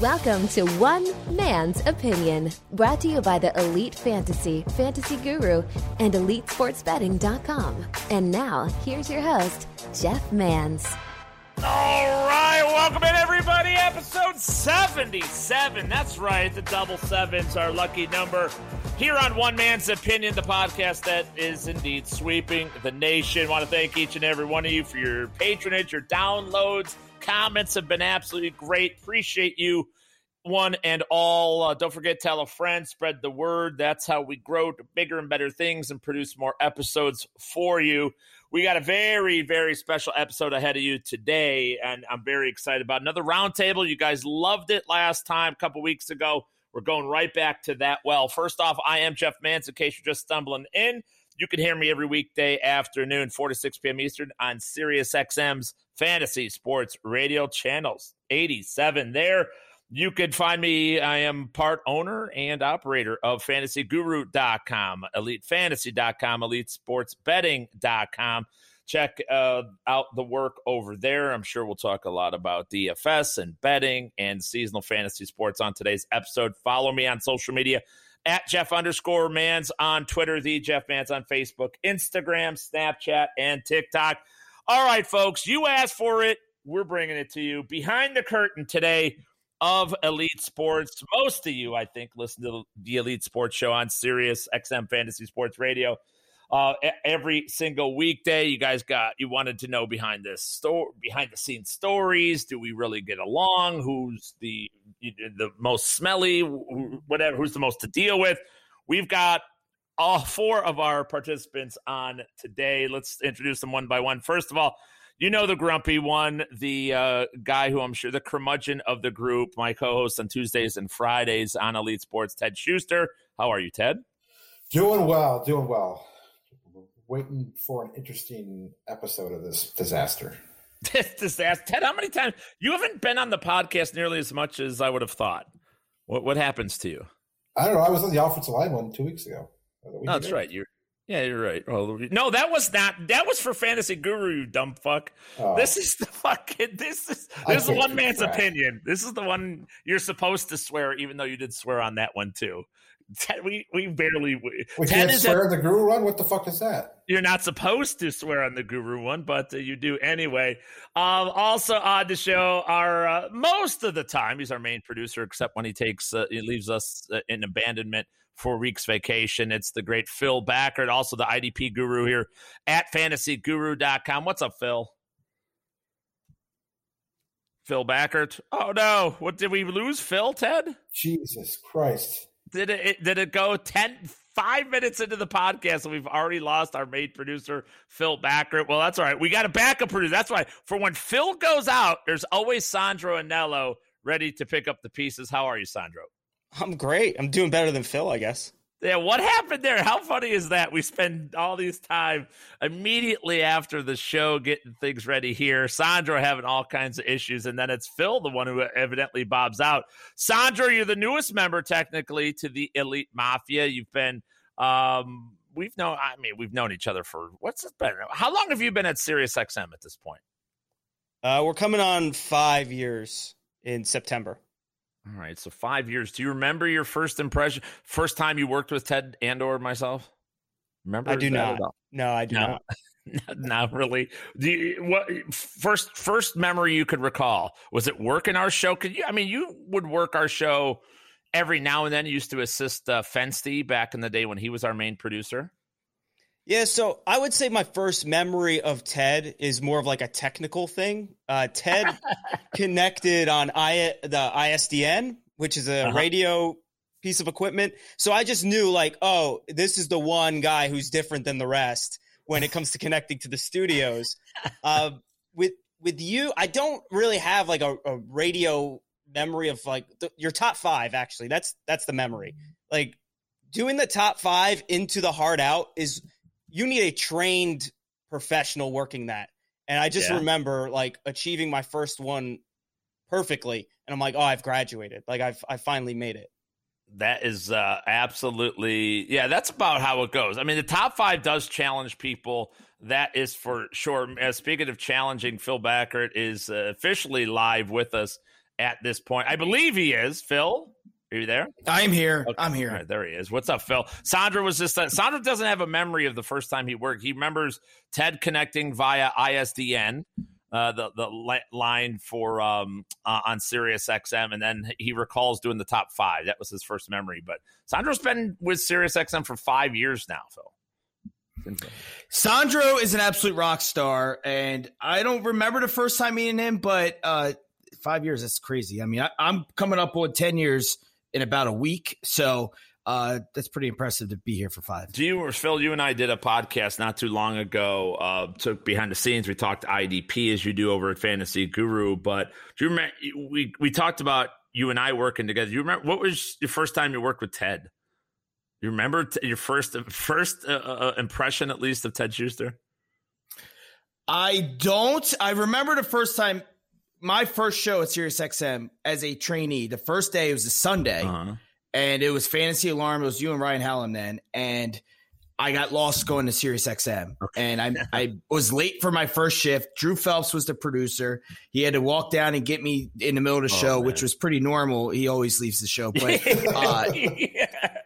Welcome to One Man's Opinion, brought to you by the Elite Fantasy, Fantasy Guru, and EliteSportsBetting.com. And now, here's your host, Jeff Mans. All right, welcome in everybody. Episode 77. That's right, the double sevens, our lucky number. Here on One Man's Opinion, the podcast that is indeed sweeping the nation. want to thank each and every one of you for your patronage, your downloads, comments have been absolutely great. Appreciate you, one and all. Uh, don't forget, tell a friend, spread the word. That's how we grow to bigger and better things and produce more episodes for you. We got a very, very special episode ahead of you today, and I'm very excited about another roundtable. You guys loved it last time, a couple weeks ago. We're going right back to that. Well, first off, I am Jeff Mans, in case you're just stumbling in. You can hear me every weekday afternoon, 4 to 6 p.m. Eastern on Sirius XM's Fantasy Sports Radio channels. 87 there. You could find me. I am part owner and operator of fantasyguru.com, elitefantasy.com, elitesportsbetting.com. Check uh, out the work over there. I'm sure we'll talk a lot about DFS and betting and seasonal fantasy sports on today's episode. Follow me on social media at Jeff underscore Mans on Twitter, the Jeff Mans on Facebook, Instagram, Snapchat, and TikTok. All right, folks, you asked for it. We're bringing it to you. Behind the curtain today of Elite Sports. Most of you, I think, listen to the Elite Sports Show on Sirius XM Fantasy Sports Radio uh, every single weekday. You guys got you wanted to know behind this store, behind the scenes stories. Do we really get along? Who's the the most smelly? Whatever. Who's the most to deal with? We've got all four of our participants on today. Let's introduce them one by one. First of all, you know the grumpy one, the uh, guy who I'm sure the curmudgeon of the group, my co-host on Tuesdays and Fridays on Elite Sports, Ted Schuster. How are you, Ted? Doing well, doing well. Waiting for an interesting episode of this disaster. This disaster, Ted. How many times you haven't been on the podcast nearly as much as I would have thought? What what happens to you? I don't know. I was on the offensive line one two weeks ago. Oh, that's right. You're yeah, you're right. Oh, no, that was not. That was for Fantasy Guru, you dumb fuck. Oh. This is the fucking. This is this is one man's crap. opinion. This is the one you're supposed to swear, even though you did swear on that one too. we we barely. We, we can't swear on the Guru one. What the fuck is that? You're not supposed to swear on the Guru one, but uh, you do anyway. Um, also on the show are uh, most of the time he's our main producer, except when he takes uh, he leaves us uh, in abandonment for week's vacation. It's the great Phil Backert, also the IDP guru here at fantasyguru.com. What's up, Phil? Phil Backert. Oh no, what did we lose, Phil? Ted? Jesus Christ! Did it? Did it go ten? Five minutes into the podcast, and we've already lost our main producer, Phil Backert. Well, that's all right. We got a backup producer. That's why for when Phil goes out, there's always Sandro Anello ready to pick up the pieces. How are you, Sandro? I'm great. I'm doing better than Phil, I guess. Yeah, what happened there? How funny is that? We spend all these time immediately after the show getting things ready here. Sandro having all kinds of issues, and then it's Phil, the one who evidently bobs out. Sandro, you're the newest member technically to the Elite Mafia. You've been um we've known I mean, we've known each other for what's it been? How long have you been at SiriusXM at this point? Uh we're coming on five years in September. All right, so five years. Do you remember your first impression, first time you worked with Ted and or myself? Remember? I do not. No, I do no. not. not really. Do you, what first first memory you could recall? Was it working our show? Could you? I mean, you would work our show every now and then. You used to assist uh, Fensty back in the day when he was our main producer. Yeah, so I would say my first memory of Ted is more of like a technical thing. Uh, Ted connected on I, the ISDN, which is a uh-huh. radio piece of equipment. So I just knew like, oh, this is the one guy who's different than the rest when it comes to connecting to the studios. Uh, with with you, I don't really have like a, a radio memory of like the, your top five. Actually, that's that's the memory. Like doing the top five into the hard out is you need a trained professional working that. And I just yeah. remember like achieving my first one perfectly, and I'm like, oh, I've graduated. Like I've I finally made it. That is uh, absolutely yeah. That's about how it goes. I mean, the top five does challenge people That is for sure. Uh, speaking of challenging, Phil Backert is uh, officially live with us at this point. I believe he is. Phil, are you there? I'm here. Okay. I'm here. Right, there he is. What's up, Phil? Sandro was just uh, Sandro doesn't have a memory of the first time he worked. He remembers Ted connecting via ISDN. Uh, the the line for um, uh, on Sirius XM, and then he recalls doing the top five. That was his first memory. But Sandro's been with Sirius XM for five years now, Phil. Sandro is an absolute rock star, and I don't remember the first time meeting him, but uh, five years, that's crazy. I mean, I, am coming up on 10 years in about a week. So uh, that's pretty impressive to be here for five. Do you, Phil, you and I did a podcast not too long ago, uh, took behind the scenes. We talked IDP as you do over at Fantasy Guru. But do you remember, we, we talked about you and I working together. Do you remember, what was your first time you worked with Ted? You remember t- your first first uh, uh, impression, at least, of Ted Schuster? I don't. I remember the first time, my first show at SiriusXM as a trainee. The first day was a Sunday, uh-huh. and it was Fantasy Alarm. It was you and Ryan Hallam then, and I got lost going to SiriusXM, okay. and I I was late for my first shift. Drew Phelps was the producer. He had to walk down and get me in the middle of the oh, show, man. which was pretty normal. He always leaves the show, but. Uh, yeah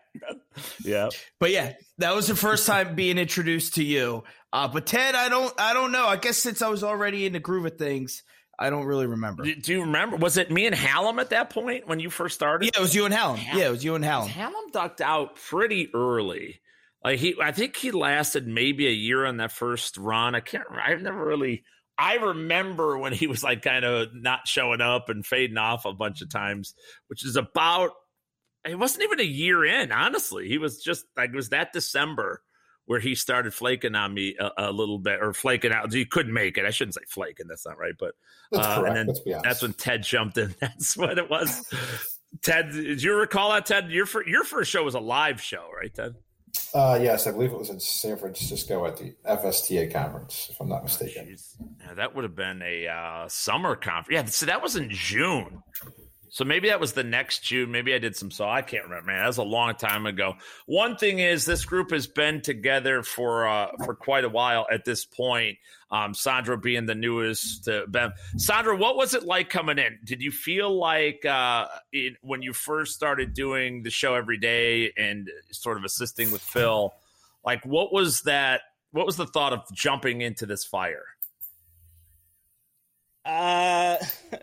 yeah. But yeah, that was the first time being introduced to you. Uh, but Ted, I don't, I don't know. I guess since I was already in the groove of things, I don't really remember. Do, do you remember? Was it me and Hallam at that point when you first started? Yeah, it was you and Hallam. Hallam. Yeah, it was you and Hallam. Hallam ducked out pretty early. Like he, I think he lasted maybe a year on that first run. I can't. I've never really. I remember when he was like kind of not showing up and fading off a bunch of times, which is about it wasn't even a year in, honestly. He was just like, it was that December where he started flaking on me a, a, little bit or flaking out. He couldn't make it. I shouldn't say flaking. That's not right. But, uh, and then that's when Ted jumped in. That's what it was. Ted, did you recall that, Ted? Your, your first show was a live show, right, Ted? Uh, yes, I believe it was in San Francisco at the FSTA conference, if I'm not mistaken. Oh, yeah, that would have been a uh, summer conference. Yeah, so that was in June. So maybe that was the next June. Maybe I did some so I can't remember. Man, that was a long time ago. One thing is this group has been together for uh, for quite a while at this point. Um, Sandro being the newest. Uh, ben. Sandro, what was it like coming in? Did you feel like uh, it, when you first started doing the show every day and sort of assisting with Phil, like what was that? What was the thought of jumping into this fire? Uh.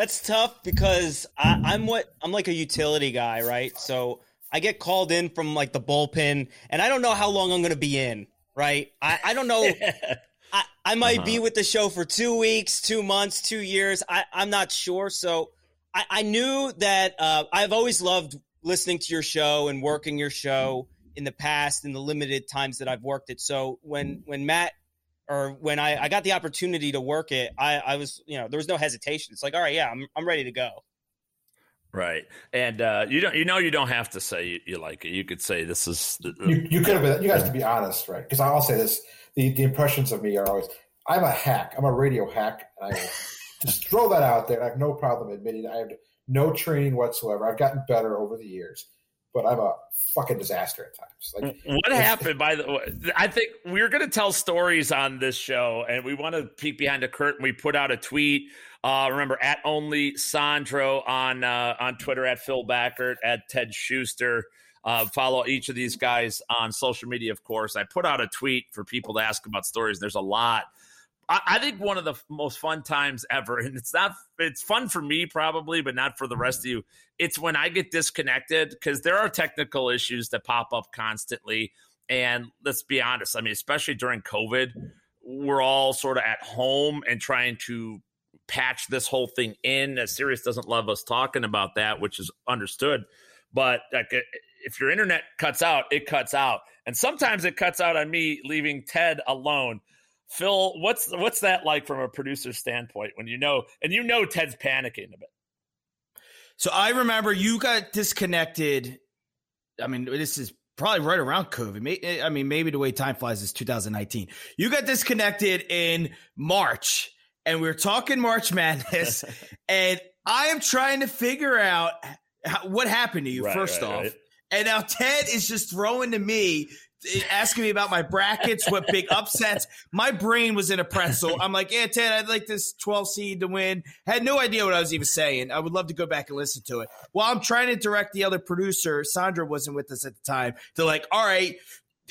That's tough because I, am what I'm like a utility guy, right? So I get called in from like the bullpen, and I don't know how long I'm going to be in, right? I, I don't know. I, I might uh-huh. be with the show for two weeks, two months, two years. I, I'm not sure. So I, I knew that uh, I've always loved listening to your show and working your show in the past in the limited times that I've worked it. So when when Matt or when I, I got the opportunity to work it, I, I was, you know, there was no hesitation. It's like, all right, yeah, I'm, I'm ready to go. Right, and uh, you don't, you know, you don't have to say you, you like it. You could say this is. The, you, you could have. been. You guys to be honest, right? Because I'll say this: the the impressions of me are always, I'm a hack. I'm a radio hack, and I just throw that out there. I have no problem admitting I have no training whatsoever. I've gotten better over the years, but I'm a fucking disaster at times. Like, what happened? By the way, I think we are going to tell stories on this show, and we want to peek behind the curtain. We put out a tweet. Uh, remember at only Sandro on uh, on Twitter at Phil Backert at Ted Schuster. Uh, follow each of these guys on social media, of course. I put out a tweet for people to ask about stories. There's a lot. I, think one of the most fun times ever, and it's not, it's fun for me probably, but not for the rest of you. It's when I get disconnected because there are technical issues that pop up constantly. And let's be honest, I mean, especially during COVID, we're all sort of at home and trying to patch this whole thing in. As Sirius doesn't love us talking about that, which is understood. But like, if your internet cuts out, it cuts out, and sometimes it cuts out on me leaving Ted alone. Phil, what's what's that like from a producer standpoint when you know and you know Ted's panicking a bit? So I remember you got disconnected. I mean, this is probably right around COVID. I mean, maybe the way time flies is 2019. You got disconnected in March, and we are talking March Madness, and I am trying to figure out what happened to you right, first right, off. Right. And now Ted is just throwing to me asking me about my brackets, what big upsets. My brain was in a pretzel. I'm like, yeah, Ted, I'd like this 12 seed to win. Had no idea what I was even saying. I would love to go back and listen to it. While I'm trying to direct the other producer, Sandro wasn't with us at the time. They're like, all right,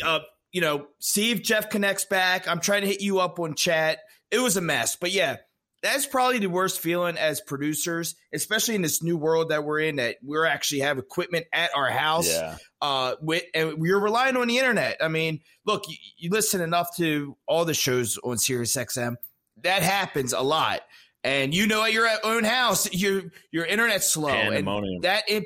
uh, you know, see if Jeff connects back. I'm trying to hit you up on chat. It was a mess. But yeah, that's probably the worst feeling as producers, especially in this new world that we're in. That we're actually have equipment at our house, Yeah. uh, with, and we're relying on the internet. I mean, look, you, you listen enough to all the shows on Sirius XM. That happens a lot, and you know, at your own house, your your internet's slow, and that it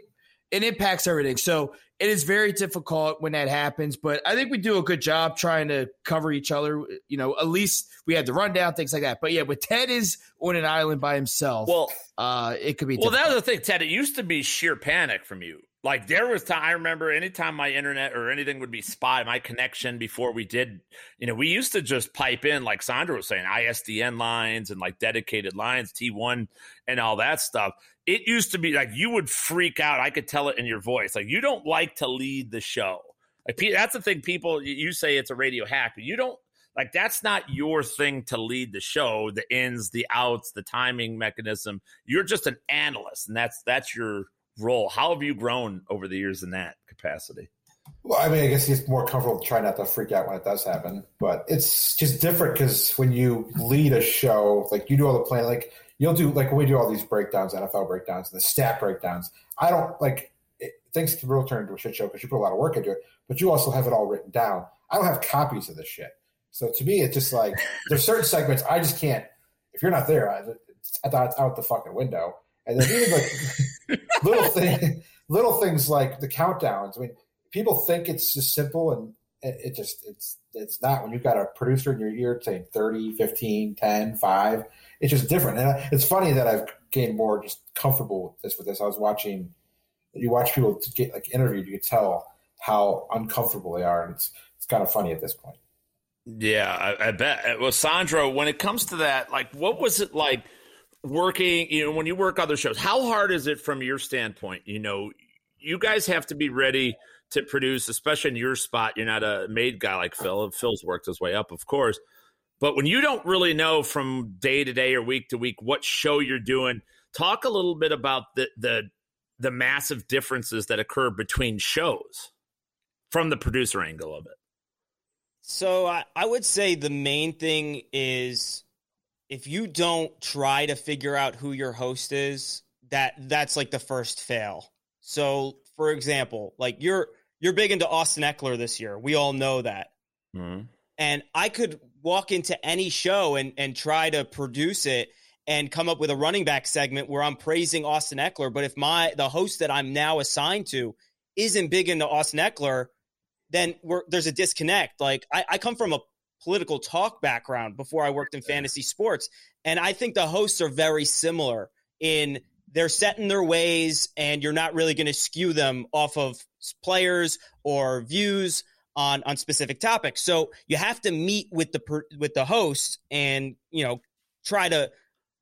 it impacts everything. So it is very difficult when that happens, but I think we do a good job trying to cover each other. You know, at least we had the rundown, things like that. But yeah, with Ted is on an island by himself, Well, uh, it could be. Well, that difficult. was the thing, Ted. It used to be sheer panic from you. Like there was time I remember anytime my internet or anything would be spotted, my connection before we did, you know, we used to just pipe in, like Sandro was saying, ISDN lines and like dedicated lines, T1 and all that stuff. It used to be like you would freak out. I could tell it in your voice. Like you don't like to lead the show. Like that's the thing. People, you- you say it's a radio hack, but you don't like that's not your thing to lead the show. The ins, the outs, the timing mechanism. You're just an analyst, and that's that's your role. How have you grown over the years in that capacity? Well, I mean, I guess he's more comfortable trying not to freak out when it does happen, but it's just different because when you lead a show, like you do all the plan, like you'll do, like we do all these breakdowns, NFL breakdowns, the stat breakdowns. I don't like it, things can real turn into a shit show because you put a lot of work into it, but you also have it all written down. I don't have copies of this shit, so to me, it's just like there's certain segments I just can't. If you're not there, I, it's out the fucking window. And then even like little thing, little things like the countdowns. I mean, people think it's just simple and it, just it's it's not when you've got a producer in your ear saying 30 15 10 5 it's just different and it's funny that i've gained more just comfortable with this with this i was watching you watch people get like interviewed you can tell how uncomfortable they are and it's it's kind of funny at this point Yeah, I, I bet. Well, Sandro, when it comes to that, like, what was it like working? You know, when you work other shows, how hard is it from your standpoint? You know, you guys have to be ready to produce, especially in your spot. You're not a made guy like Phil. Phil's worked his way up, of course. But when you don't really know from day to day or week to week what show you're doing, talk a little bit about the the the massive differences that occur between shows from the producer angle of it. So I, I would say the main thing is if you don't try to figure out who your host is, that that's like the first fail. So for example, like you're you're big into Austin Ekeler this year. We all know that. Mm-hmm. And I could walk into any show and and try to produce it and come up with a running back segment where I'm praising Austin Ekeler, but if my the host that I'm now assigned to isn't big into Austin Ekeler, then we're, there's a disconnect. Like I, I come from a political talk background before I worked in fantasy sports, and I think the hosts are very similar in they're set in their ways, and you're not really going to skew them off of players or views on on specific topics. So you have to meet with the per, with the host and you know try to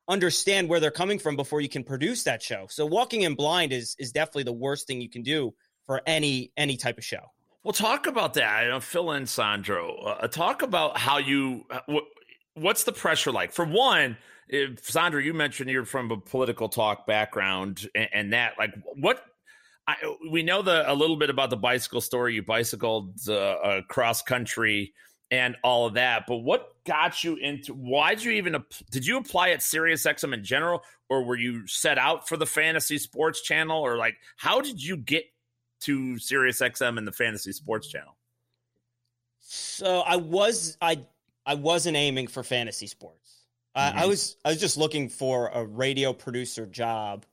understand where they're coming from before you can produce that show. So walking in blind is is definitely the worst thing you can do for any any type of show. Well, talk about that. Fill in Sandro. Uh, talk about how you. Uh, wh- what's the pressure like? For one, if, Sandro, you mentioned you're from a political talk background, and, and that like what. I, we know the a little bit about the bicycle story. You bicycled uh, across country and all of that, but what got you into? Why did you even? Did you apply at SiriusXM in general, or were you set out for the fantasy sports channel, or like how did you get to Sirius XM and the Fantasy Sports Channel? So I was I I wasn't aiming for fantasy sports. Mm-hmm. I, I was I was just looking for a radio producer job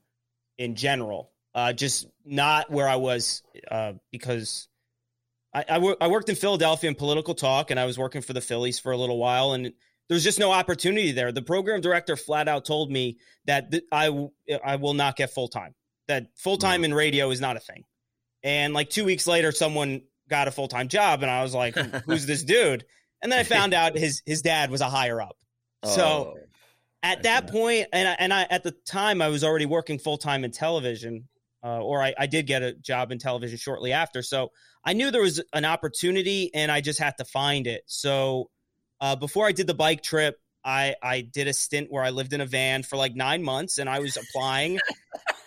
in general, uh, just not where I was uh, because I, I, worked in Philadelphia in political talk, and I was working for the Phillies for a little while, and there's just no opportunity there. The program director flat out told me that th- I w- I will not get full time. That full time mm-hmm. in radio is not a thing. And like two weeks later, someone got a full time job, and I was like, "Who's this dude?" And then I found out his his dad was a higher up. So oh, at that point, and I, and I at the time I was already working full time in television. uh, or I, I did get a job in television shortly after. So I knew there was an opportunity, and I just had to find it. So uh, before I did the bike trip, I I did a stint where I lived in a van for like nine months, and I was applying,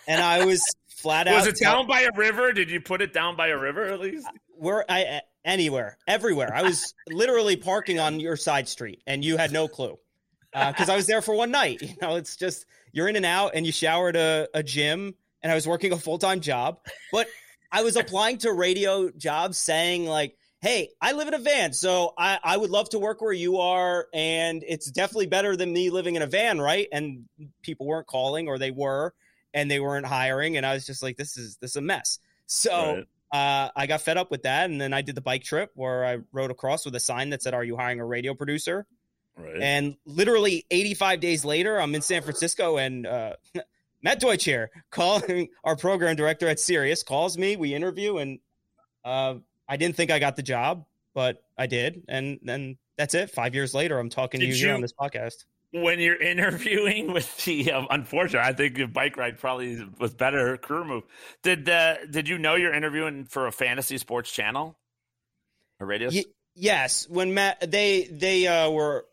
and I was flat out. Was it down by a river? Did you put it down by a river at least? Where I anywhere, everywhere. I was literally parking on your side street, and you had no clue because uh, I was there for one night. You know, it's just you're in and out, and you shower at a, a gym, and I was working a full time job, but I was applying to radio jobs saying like hey, I live in a van, so I, I would love to work where you are. And it's definitely better than me living in a van, right? And people weren't calling or they were and they weren't hiring. And I was just like, this is this is a mess. So right. uh, I got fed up with that. And then I did the bike trip where I rode across with a sign that said, Are you hiring a radio producer? Right. And literally 85 days later, I'm in San Francisco and uh, Matt Deutsch here, calling our program director at Sirius, calls me, we interview, and uh, I didn't think I got the job, but I did, and then that's it. Five years later, I'm talking did to you, you here on this podcast. When you're interviewing with the, uh, unfortunate, I think the bike ride probably was better crew move. Did uh, did you know you're interviewing for a fantasy sports channel, a radio? Y- yes, when Matt they they uh, were,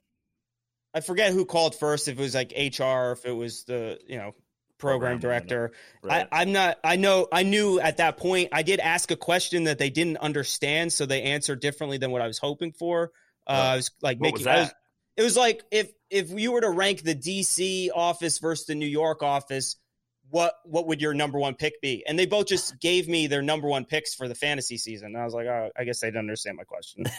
I forget who called first. If it was like HR, if it was the you know program director. Right. I, I'm not. I know. I knew at that point. I did ask a question that they didn't understand, so they answered differently than what I was hoping for. Uh, I was like what making. Was was, it was like if if you were to rank the DC office versus the New York office, what what would your number one pick be? And they both just gave me their number one picks for the fantasy season. And I was like, oh, I guess they didn't understand my question.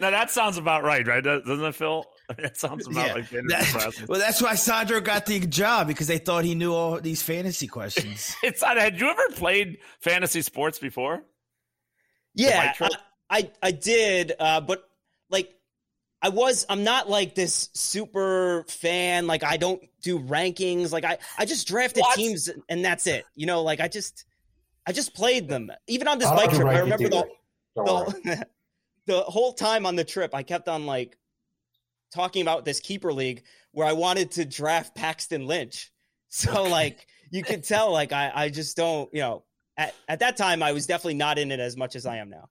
now that sounds about right, right? Doesn't it, Phil? That sounds about yeah. like that, Well, that's why Sandro got the job because they thought he knew all these fantasy questions. it's had you ever played fantasy sports before? Yeah, I, I, I did, uh, but like I was I'm not like this super fan. Like I don't do rankings. Like I I just drafted what? teams and that's it. You know, like I just I just played them. Even on this bike trip, I remember the the, the whole time on the trip, I kept on like talking about this keeper league where I wanted to draft Paxton Lynch. So like you could tell, like I, I just don't, you know, at, at that time I was definitely not in it as much as I am now.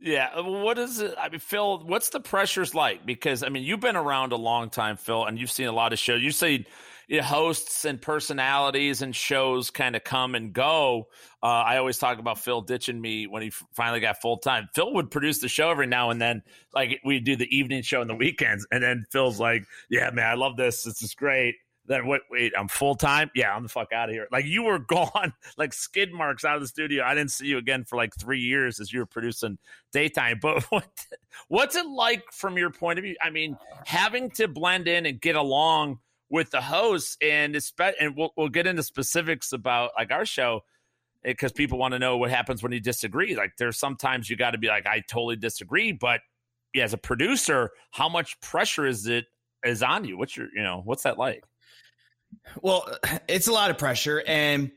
Yeah. What is it? I mean, Phil, what's the pressures like? Because I mean, you've been around a long time, Phil, and you've seen a lot of shows. You say hosts and personalities and shows kind of come and go. Uh, I always talk about Phil ditching me when he finally got full time. Phil would produce the show every now and then, like we do the evening show on the weekends, and then Phil's like, "Yeah, man, I love this. This is great." Then wait, wait, I'm full time. Yeah, I'm the fuck out of here. Like you were gone, like skid marks out of the studio. I didn't see you again for like three years as you were producing daytime. But what, what's it like from your point of view? I mean, having to blend in and get along with the hosts and and we'll, we'll get into specifics about like our show because eh, people want to know what happens when you disagree like there's sometimes you got to be like i totally disagree but yeah, as a producer how much pressure is it is on you what's your you know what's that like well it's a lot of pressure and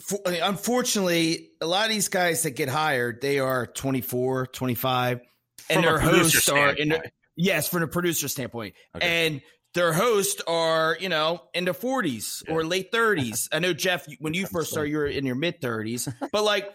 for, unfortunately a lot of these guys that get hired they are 24 25 and their hosts are in yes from a producer standpoint okay. and their hosts are, you know, in their 40s yeah. or late 30s. I know, Jeff, when you first started, you were in your mid 30s, but like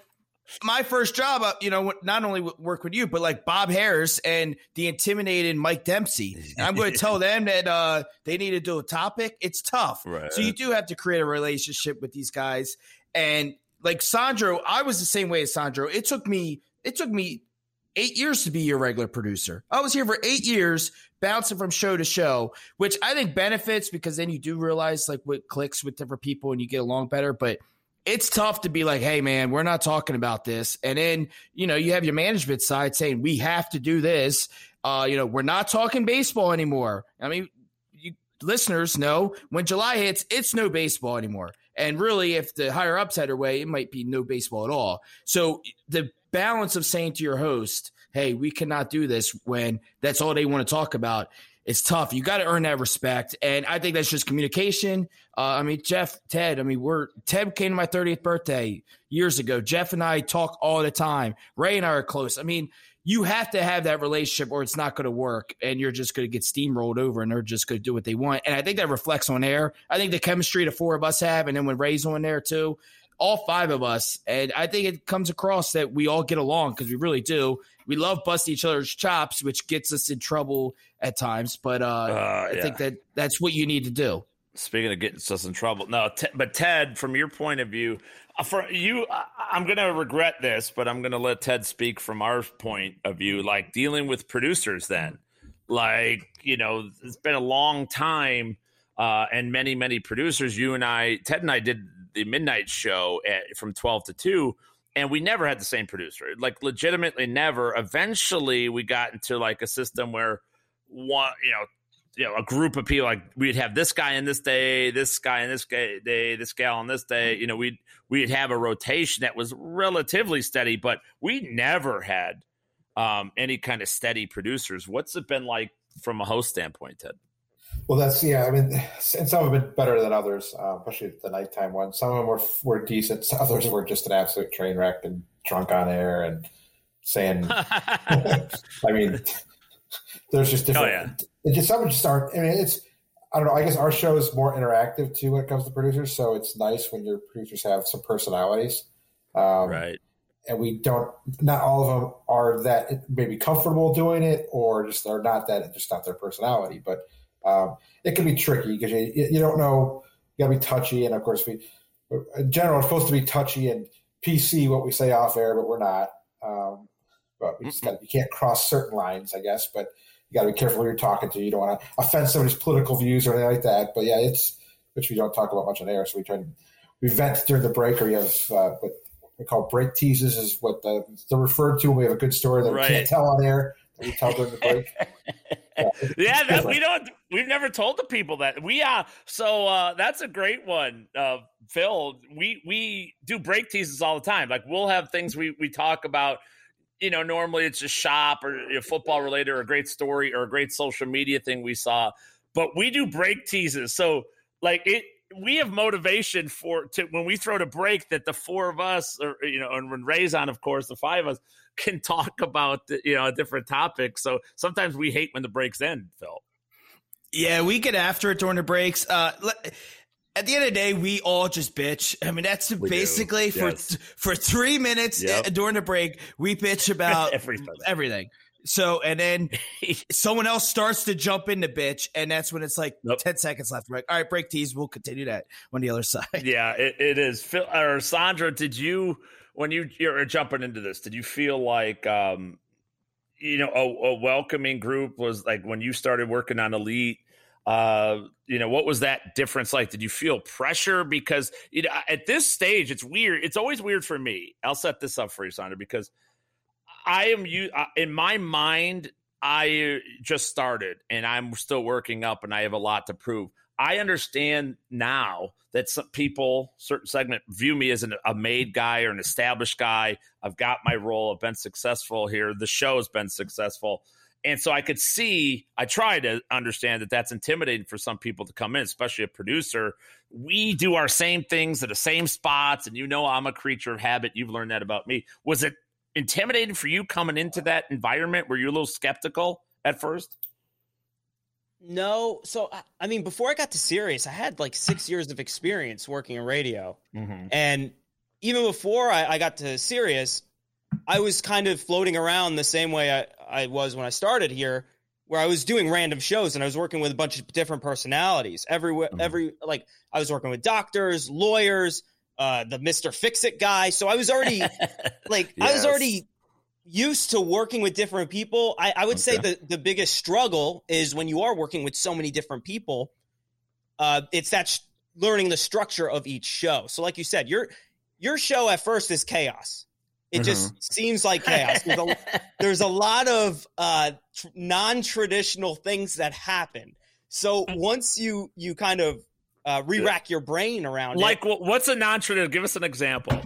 my first job, uh, you know, not only work with you, but like Bob Harris and the intimidated Mike Dempsey. And I'm going to tell them that uh, they need to do a topic. It's tough. Right. So you do have to create a relationship with these guys. And like Sandro, I was the same way as Sandro. It took me, it took me eight years to be your regular producer. I was here for eight years, bouncing from show to show, which I think benefits because then you do realize like what clicks with different people and you get along better. But it's tough to be like, hey, man, we're not talking about this. And then, you know, you have your management side saying, we have to do this. Uh, you know, we're not talking baseball anymore. I mean, you listeners know when July hits, it's no baseball anymore. And really, if the higher ups had their way, it might be no baseball at all. So the balance of saying to your host, hey, we cannot do this when that's all they want to talk about. It's tough. You got to earn that respect. And I think that's just communication. Uh, I mean, Jeff, Ted, I mean, we're, Ted came to my 30th birthday years ago. Jeff and I talk all the time. Ray and I are close. I mean, you have to have that relationship or it's not going to work and you're just going to get steamrolled over and they're just going to do what they want. And I think that reflects on air. I think the chemistry the four of us have, and then when Ray's on there too, all five of us. And I think it comes across that we all get along because we really do. We love busting each other's chops, which gets us in trouble at times. But uh, uh, I think that that's what you need to do. Speaking of getting us in trouble, no, t- but Ted, from your point of view, uh, for you, I'm going to regret this, but I'm going to let Ted speak from our point of view, like dealing with producers. Then, like you know, it's been a long time, uh, and many many producers. You and I, Ted and I, did the midnight show at, from 12 to 2 and we never had the same producer. Like legitimately never. Eventually we got into like a system where one you know you know a group of people like we'd have this guy in this day this guy in this day this gal on this day. You know we'd we'd have a rotation that was relatively steady but we never had um, any kind of steady producers. What's it been like from a host standpoint ted well, that's yeah. I mean, and some have been better than others, uh, especially the nighttime ones. Some of them were were decent. Others were just an absolute train wreck and drunk on air and saying. I mean, there's just different. Oh, yeah. Just some just aren't. I mean, it's. I don't know. I guess our show is more interactive too when it comes to producers. So it's nice when your producers have some personalities. Um, right. And we don't. Not all of them are that maybe comfortable doing it, or just they're not that. Just not their personality, but um, it can be tricky because you, you don't know. You got to be touchy, and of course, we in general are supposed to be touchy and PC what we say off air, but we're not. Um, but we just got you can't cross certain lines, I guess. But you got to be careful who you're talking to. You don't want to offend somebody's political views or anything like that. But yeah, it's which we don't talk about much on air. So we try to we vent during the break, or you have uh, what we call break teases, is what the, they're referred to. We have a good story that right. we can't tell on air that we tell during the break. yeah, that, we don't. We've never told the people that we uh so uh that's a great one, uh Phil. We we do break teases all the time. Like we'll have things we we talk about. You know, normally it's just shop or you know, football related or a great story or a great social media thing we saw, but we do break teases. So like it we have motivation for to when we throw to break that the four of us or you know and when Ray's on of course the five of us can talk about you know a different topic so sometimes we hate when the breaks end Phil yeah we get after it during the breaks uh at the end of the day, we all just bitch. I mean, that's we basically for yes. for three minutes yep. during the break, we bitch about everything. everything. So, and then someone else starts to jump into bitch, and that's when it's like nope. 10 seconds left. Right. All right, break tease. We'll continue that on the other side. Yeah, it, it is. Phil, or Sandro, did you, when you, you're jumping into this, did you feel like, um, you know, a, a welcoming group was like when you started working on Elite? Uh, you know, what was that difference like? Did you feel pressure? Because, you know, at this stage, it's weird. It's always weird for me. I'll set this up for you, Sandro, because – I am you uh, in my mind. I just started and I'm still working up, and I have a lot to prove. I understand now that some people, certain segment, view me as an, a made guy or an established guy. I've got my role. I've been successful here. The show has been successful. And so I could see, I try to understand that that's intimidating for some people to come in, especially a producer. We do our same things at the same spots. And you know, I'm a creature of habit. You've learned that about me. Was it intimidating for you coming into that environment? Were you a little skeptical at first? No. So, I mean, before I got to Sirius, I had like six years of experience working in radio. Mm-hmm. And even before I, I, got to Sirius, I was kind of floating around the same way I, I was when I started here, where I was doing random shows and I was working with a bunch of different personalities. Every, mm-hmm. every, like, I was working with doctors, lawyers, uh, the Mr. Fix It guy. So I was already like yes. I was already used to working with different people. I, I would okay. say the the biggest struggle is when you are working with so many different people. Uh, it's that sh- learning the structure of each show. So, like you said, your your show at first is chaos. It mm-hmm. just seems like chaos. There's a, there's a lot of uh, tr- non-traditional things that happen. So once you you kind of uh, re-rack your brain around like it. what's a non-traditional give us an example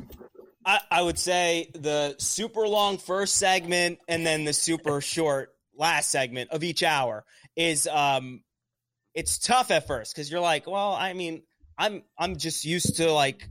I, I, would say the super long first segment and then the super short last segment of each hour is um it's tough at first because you're like well i mean i'm i'm just used to like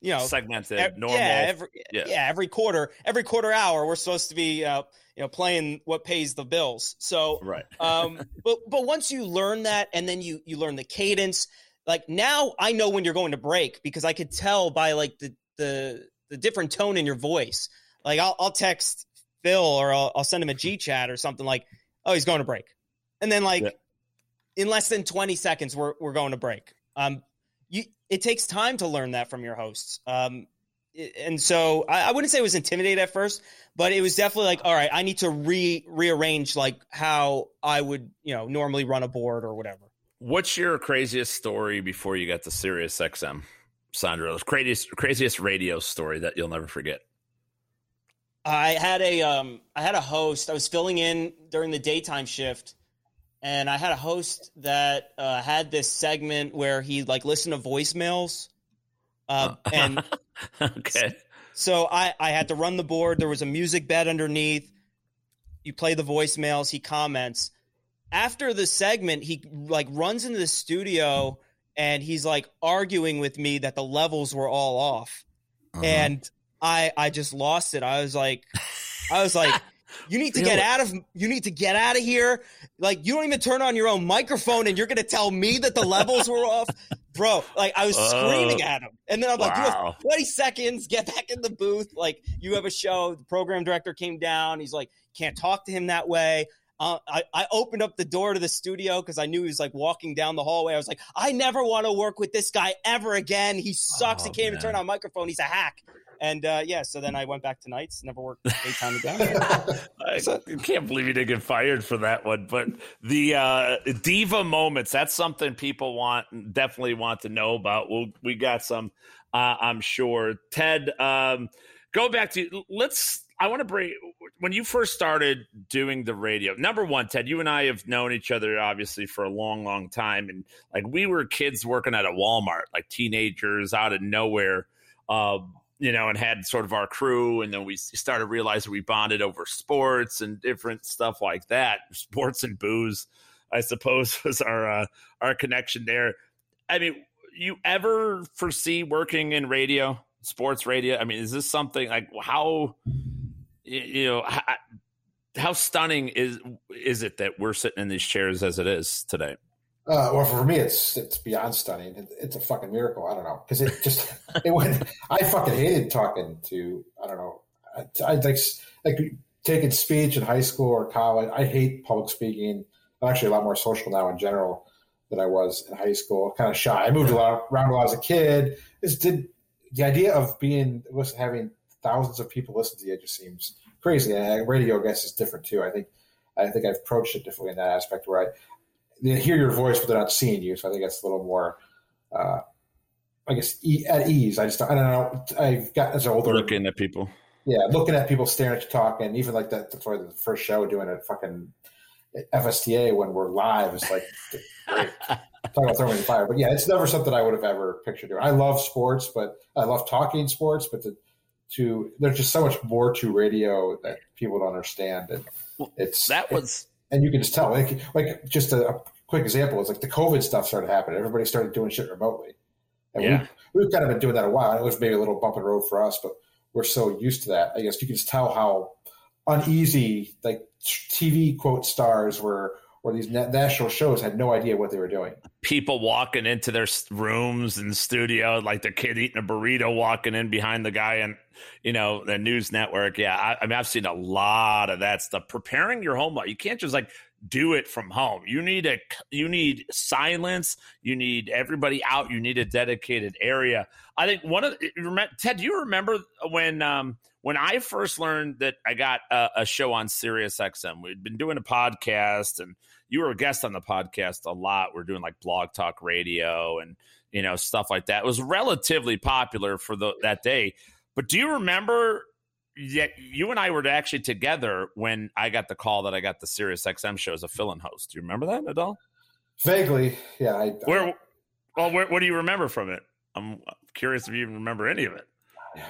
you know segmented, normal. Yeah every, Yeah. yeah. every quarter, every quarter hour, we're supposed to be, uh, you know, playing what pays the bills. So, Right. um, but but once you learn that, and then you you learn the cadence. Like now, I know when you're going to break because I could tell by like the the the different tone in your voice. Like I'll I'll text Phil or I'll, I'll send him a G chat or something like, oh, he's going to break, and then like Yeah. in less than 20 seconds, we're we're going to break. Um, you it takes time to learn that from your hosts. Um, and so I, I wouldn't say it was intimidated at first, but it was definitely like, all right, I need to re rearrange like how I would, you know, normally run a board or whatever. What's your craziest story before you got to Sirius XM, Sandro? Craziest craziest radio story that you'll never forget. I had a um I had a host. I was filling in during the daytime shift, and I had a host that uh, had this segment where he like listened to voicemails, uh, and okay. so I I had to run the board. There was a music bed underneath. You play the voicemails. He comments. After the segment, he like runs into the studio and he's like arguing with me that the levels were all off Uh-huh. and I I just lost it. I was like, I was like, you need to get out of you need to get out of here. Like you don't even turn on your own microphone, and you're gonna tell me that the levels were off, bro. Like I was Oh. screaming at him, and then I'm like, you have 20 seconds, get back in the booth. Like you have a show. The program director came down. He's like, can't talk to him that way. Uh, I, I opened up the door to the studio because I knew he was like walking down the hallway. I was like, I never want to work with this guy ever again. He sucks. he Oh, can't even turn on a microphone. He's a hack. And uh, yeah, so then I went back to nights, never worked daytime again. I can't believe you didn't get fired for that one. But the uh, diva moments, that's something people want, definitely want to know about. We'll, we got some, uh, I'm sure. Ted, um, go back to, let's, I want to bring, when you first started doing the radio, number one, Ted, you and I have known each other obviously for a long, long time. And like we were kids working at a Walmart, like teenagers out of nowhere. Um, you know, and had sort of our crew, and then we started realizing we bonded over sports and different stuff like that. Sports and booze, I suppose, was our uh, our connection there. I mean, you ever foresee working in radio, sports radio? I mean, is this something like how you know how, how stunning is is it that we're sitting in these chairs as it is today? Uh, well, for me, it's it's beyond stunning. It, it's a fucking miracle. I don't know because it just it went. I fucking hated talking to. I don't know. I, I like like taking speech in high school or college. I hate public speaking. I'm actually a lot more social now in general than I was in high school. Kind of shy. I moved a lot around a lot as a kid. This did the idea of being listen having thousands of people listen to you just seems crazy. And radio, I guess, is different too. I think I think I've approached it differently in that aspect where I they hear your voice, but they're not seeing you. So I think that's a little more, uh, I guess, e- at ease. I just, I don't know. I've got as an older, Looking at people. yeah, looking at people staring at you talking, even like that. That's why the first show doing a fucking FSTA when we're live is like great. Talk about throwing the fire, but yeah, it's never something I would have ever pictured doing. I love sports, but I love talking sports, but to, to there's just so much more to radio that people don't understand, and Well, it's That was and you can just tell. Like, like just a, a quick example is like the COVID stuff started happening. Everybody started doing shit remotely, and Yeah. we, we've kind of been doing that a while. It was maybe a little bump in the road for us, but we're so used to that. I guess you can just tell how uneasy like TV quote stars were, or these na- national shows had no idea what they were doing. people walking into their rooms and studio, like the kid eating a burrito, walking in behind the guy and you know the news network. Yeah, I, I mean, I've seen a lot of that stuff. Preparing your home you can't just like do it from home. You need a you need silence. You need everybody out. You need a dedicated area. I think one of Ted. Do you remember when um when I first learned that I got a, a show on Sirius XM? We'd been doing a podcast and you were a guest on the podcast a lot. We're doing like blog talk radio and you know stuff like that. It was relatively popular for the that day. But do you remember that you and I were actually together when I got the call that I got the Sirius XM show as a fill-in host? Do you remember that at all? Vaguely, yeah. I, Where? Well, where, what do you remember from it? I'm curious if you even remember any of it.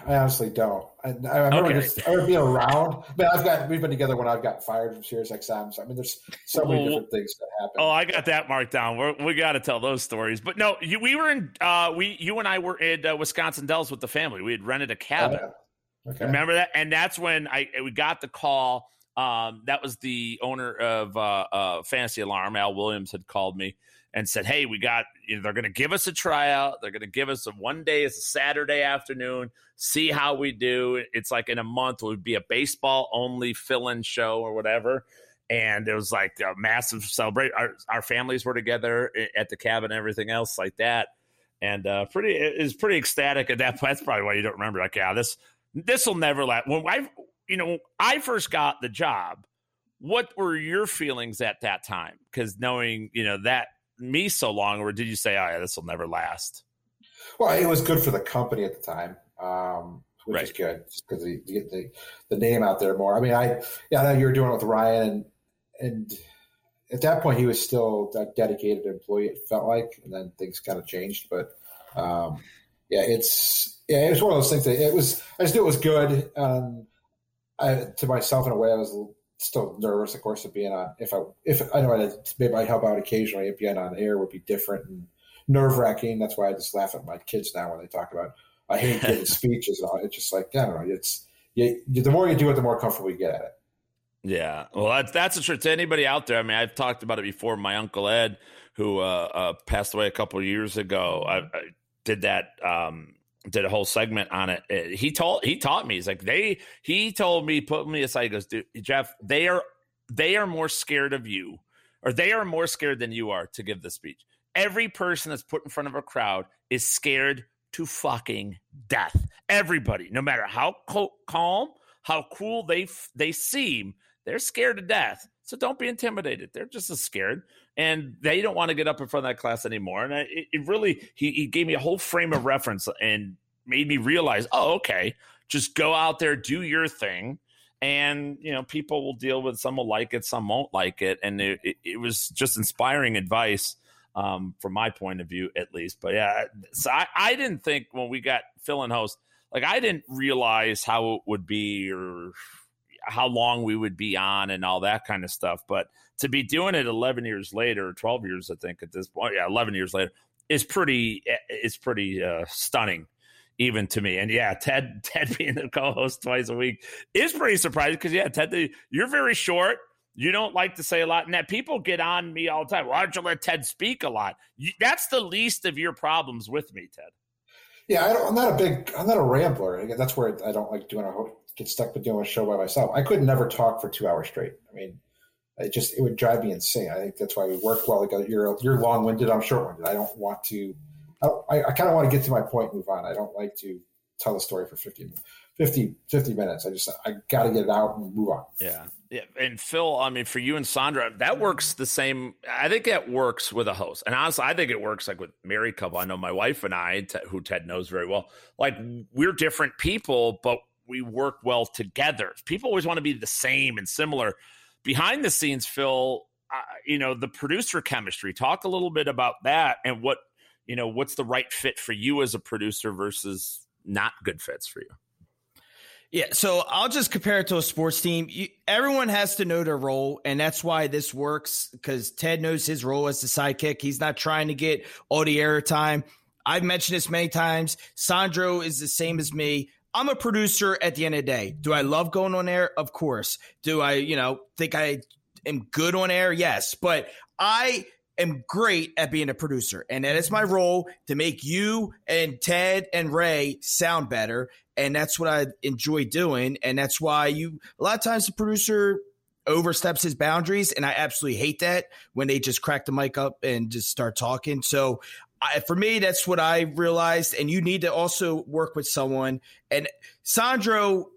I honestly don't. I, I remember okay. just I remember being around. But I've got we've been together when I've got fired from Sirius XM. So I mean, there's so many well, different things that happen. Oh, I got that marked down. We're, we got to tell those stories. But no, you, we were in. Uh, we you and I were in uh, Wisconsin Dells with the family. We had rented a cabin. Oh, yeah. okay. Remember that? And that's when I we got the call. Um, that was the owner of uh, uh, Fantasy Alarm. Al Williams had called me and said, "Hey, we got you know, they're going to give us a tryout. They're going to give us a one day. It's a Saturday afternoon. See how we do. It's like in a month it would be a baseball only fill in show or whatever." And it was like a massive celebration. Our, our families were together at the cabin, everything else like that, and uh, pretty is pretty ecstatic at that point. That's probably why you don't remember. Like, yeah, this this will never last. When I, you know, I first got the job, what were your feelings at that time? Because knowing, you know, that me so long, or did you say, "Oh, yeah, this will never last"? Well, it was good for the company at the time, um, which right. is good because you get the, the name out there more. I mean, I yeah, I know you were doing it with Ryan, and and at that point he was still a dedicated employee. It felt like, and then things kind of changed. But um, yeah, it's yeah, it was one of those things that it was. I just knew it was good. Um, I, to myself in a way, I was still nervous, of course, of being on. If I if I know I maybe I help out occasionally, if being on air would be different and nerve wracking. That's why I just laugh at my kids now when they talk about. I hate giving speeches and all. It's just like I don't know. It's you, the more you do it, the more comfortable you get at it. Yeah, well, that's that's a truth to anybody out there. I mean, I've talked about it before. My uncle Ed, who uh, uh, passed away a couple years ago, I, I did that um, did a whole segment on it. Uh, he told he taught me. He's like they. He told me, put me aside. He goes, Dude, Jeff, they are they are more scared of you, or they are more scared than you are to give the speech. Every person that's put in front of a crowd is scared to fucking death. Everybody, no matter how calm, how cool they they seem, they're scared to death. So don't be intimidated. They're just as scared, and they don't want to get up in front of that class anymore. And it, it really, he, he gave me a whole frame of reference and made me realize, oh, okay, just go out there, do your thing, and you know, people will deal with. Some will like it, some won't like it, and it, it, it was just inspiring advice. Um, from my point of view, at least. But yeah, so I, I didn't think when we got Phil and host, like I didn't realize how it would be or how long we would be on and all that kind of stuff. But to be doing it 11 years later, 12 years, I think at this point, yeah, 11 years later is pretty, is pretty uh, stunning even to me. And yeah, Ted, Ted being the co-host twice a week is pretty surprising because yeah, Ted, you're very short. You don't like to say a lot, and that people get on me all the time. Why don't you let Ted speak a lot? You, that's the least of your problems with me, Ted. Yeah, I am not a big, I'm not a rambler. That's where I don't like doing a get stuck with doing a show by myself. I could never talk for two hours straight. I mean, it just it would drive me insane. I think that's why we work well together. You're you're long winded. I'm short winded. I don't want to. I, I kind of want to get to my point and move on. I don't like to tell a story for 50, 50, 50 minutes. I just I got to get it out and move on. Yeah, yeah. And Phil, I mean, for you and Sandro, that works the same. I think that works with a host. And honestly, I think it works like with married couple. I know my wife and I, who Ted knows very well. Like we're different people, but we work well together. People always want to be the same and similar. Behind the scenes, Phil, uh, you know, the producer chemistry. Talk a little bit about that and what, you know, what's the right fit for you as a producer versus not good fits for you. Yeah, so I'll just compare it to a sports team. You, everyone has to know their role, and that's why this works because Ted knows his role as the sidekick. He's not trying to get all the airtime. I've mentioned this many times. Sandro is the same as me. I'm a producer at the end of the day. Do I love going on air? Of course. Do I, you know, think I am good on air? Yes. But I am great at being a producer. And that is my role to make you and Ted and Ray sound better. And that's what I enjoy doing. And that's why you, a lot of times the producer oversteps his boundaries. And I absolutely hate that when they just crack the mic up and just start talking. So I, for me, that's what I realized. And you need to also work with someone. And Sandro,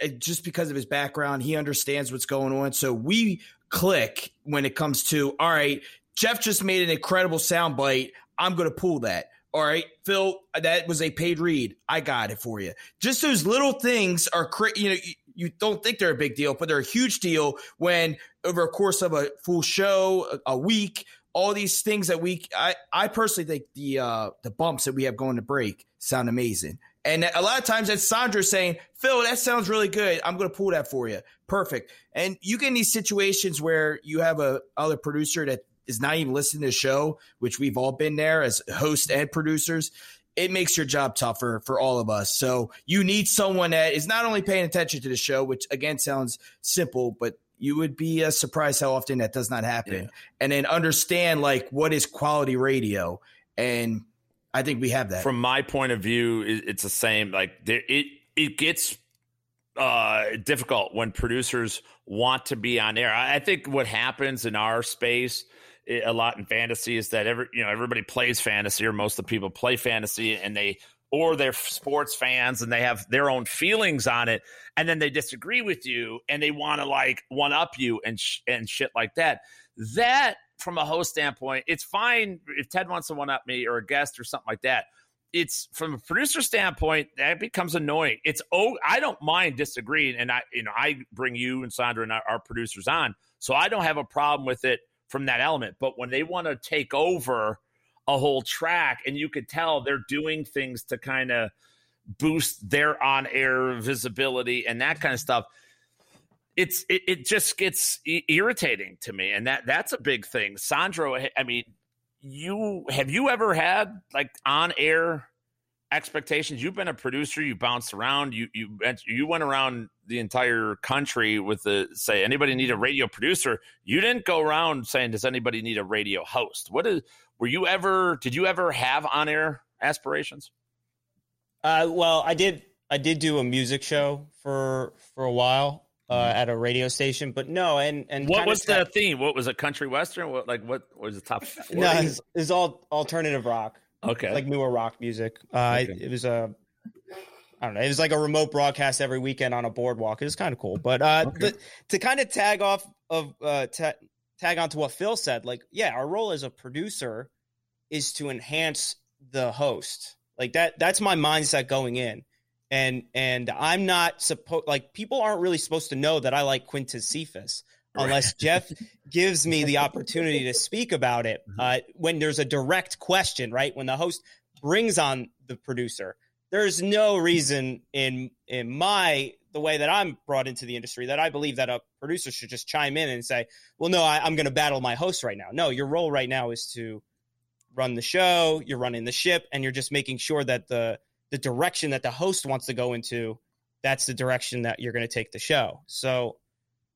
eh, just because of his background, he understands what's going on. So we click when it comes to, all right, Jeff just made an incredible soundbite. I'm going to pull that. All right, Phil, that was a paid read. I got it for you. Just those little things are, you know, you don't think they're a big deal, but they're a huge deal when over a course of a full show, a week, all these things that we I, I personally think the uh the bumps that we have going to break sound amazing. And a lot of times that's Sandro saying, Phil, that sounds really good. I'm to pull that for you. Perfect. And you get in these situations where you have a other producer that is not even listening to the show, which we've all been there as hosts and producers. It makes your job tougher for all of us. So you need someone that is not only paying attention to the show, which again sounds simple, but you would be uh, surprised how often that does not happen. Yeah. And then understand like what is quality radio and I think we have that. From my point of view, it's the same. Like there, it it gets uh, difficult when producers want to be on air. I think what happens in our space a lot in fantasy is that every you know everybody plays fantasy or most of the people play fantasy and they or they're sports fans and they have their own feelings on it and then they disagree with you and they want to like one up you and sh- and shit like that that from a host standpoint, it's fine if Ted wants to one up me or a guest or something like that. It's from a producer standpoint that becomes annoying. It's oh, I don't mind disagreeing, and I you know I bring you and Sandro and our, our producers on, so I don't have a problem with it from that element. But when they want to take over a whole track, and you could tell they're doing things to kind of boost their on air visibility and that kind of stuff. It's it, it just gets irritating to me and that that's a big thing. Sandro i mean you have you ever had like on air expectations you've been a producer you bounced around you you you went around the entire country with the say anybody need a radio producer you didn't go around saying does anybody need a radio host what is were you ever did you ever have on air aspirations uh, well i did i did do a music show for for a while uh, mm-hmm. at a radio station. But no, and and what was the theme? What was a country western? What like what was the top? 40? No, it's, it's all alternative rock. Okay, like newer rock music. Uh, okay. it, was a. I don't know. It was like a remote broadcast every weekend on a boardwalk. It was kind of cool. But uh, okay. the, to kind of tag off of uh, ta- tag on to what Phil said, like, yeah, our role as a producer is to enhance the host. Like that. That's my mindset going in and and I'm not supposed like people aren't really supposed to know that I like Quintus Cephas unless Jeff gives me the opportunity to speak about it. Mm-hmm. Uh, when there's a direct question, right? When the host brings on the producer, there's no reason in in my the way that I'm brought into the industry that I believe that a producer should just chime in and say, "Well, no, I, I'm going to battle my host right now." No, your role right now is to run the show. You're running the ship, and you're just making sure that the the direction that the host wants to go into, that's the direction that you're going to take the show. So,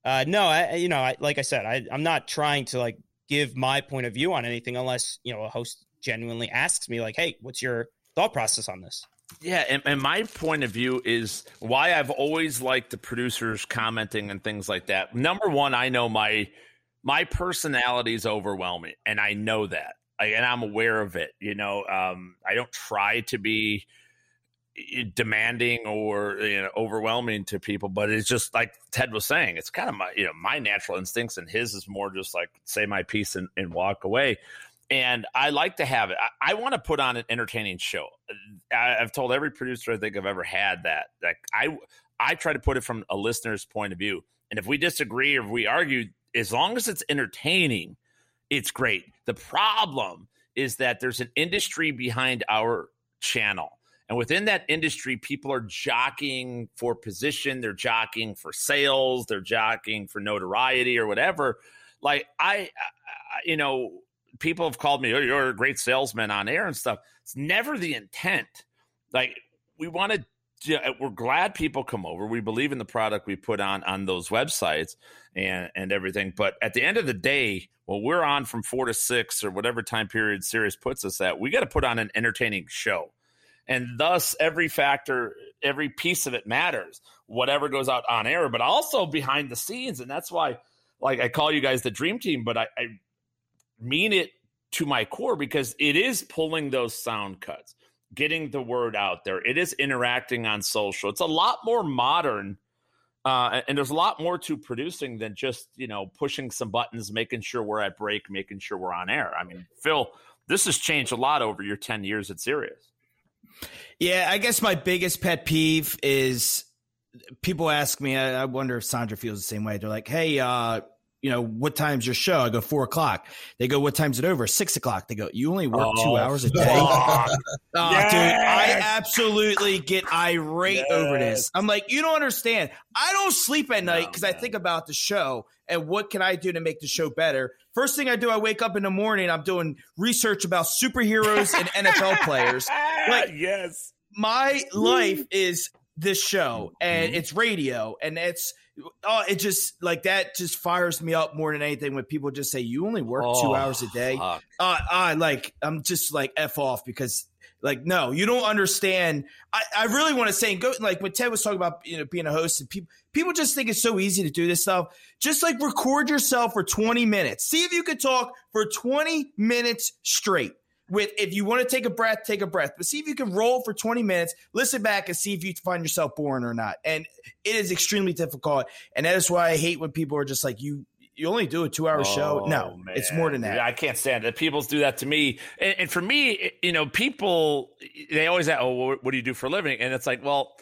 uh, no, I, you know, I, like I said, I, I'm not trying to like give my point of view on anything unless, you know, a host genuinely asks me like, Hey, what's your thought process on this? Yeah, and, and, my point of view is why I've always liked the producers commenting and things like that. Number one, I know my my personality is overwhelming, and I know that, and I'm aware of it. You know, um, I don't try to be demanding or you know, overwhelming to people, but it's just like Ted was saying, it's kind of my you know my natural instincts, and his is more just like say my piece and, and walk away. And I like to have it. I, I want to put on an entertaining show. I, have told every producer I think I've ever had that. Like I I try to put it from a listener's point of view, and if we disagree or if we argue, as long as it's entertaining, it's great. The problem is that there's an industry behind our channel and within that industry, people are jockeying for position, they're jockeying for sales, they're jockeying for notoriety or whatever. Like I, I you know, people have called me, oh, you're a great salesman on air and stuff. It's never the intent. Like we want to uh, we're glad people come over. We believe in the product we put on on those websites and and everything. But at the end of the day, well, we're on from four to six or whatever time period Sirius puts us at. We got to put on an entertaining show and thus every factor every piece of it matters whatever goes out on air but also behind the scenes. And that's why like i call you guys the dream team but i, I mean it to my core because it is pulling those sound cuts getting the word out there. It is interacting on social. It's a lot more modern uh, and there's a lot more to producing than just you know pushing some buttons making sure we're at break making sure we're on air. I mean phil this has changed a lot over your 10 years at sirius yeah, I guess my biggest pet peeve is people ask me. I, wonder if Sandro feels the same way. They're like, "Hey, uh, you know, what time's your show? I go four o'clock. They go, what time's it over? Six o'clock. They go, you only work oh, two hours a day. oh, yes. dude, I absolutely get irate yes. over this. I'm like, you don't understand. I don't sleep at night because oh, I think about the show and what can I do to make the show better. First thing I do, I wake up in the morning. I'm doing research about superheroes and NFL players. Like, yes, my life is this show and mm-hmm. it's radio and it's oh, it just like that just fires me up more than anything when people just say you only work oh, two hours a day. Uh, I like I'm just like f off because like no, you don't understand. I, I really want to say go like when Ted was talking about you know being a host and people people just think it's so easy to do this stuff. Just like record yourself for 20 minutes. See if you could talk for 20 minutes straight with if you want to take a breath, take a breath. But see if you can roll for 20 minutes, listen back and see if you find yourself boring or not. And it is extremely difficult. And that is why I hate when people are just like, you you only do a two hour oh, show. No, man. it's more than that. I can't stand it. People do that to me. And, and for me, you know, people, they always ask, oh, what, what do you do for a living? And it's like, well,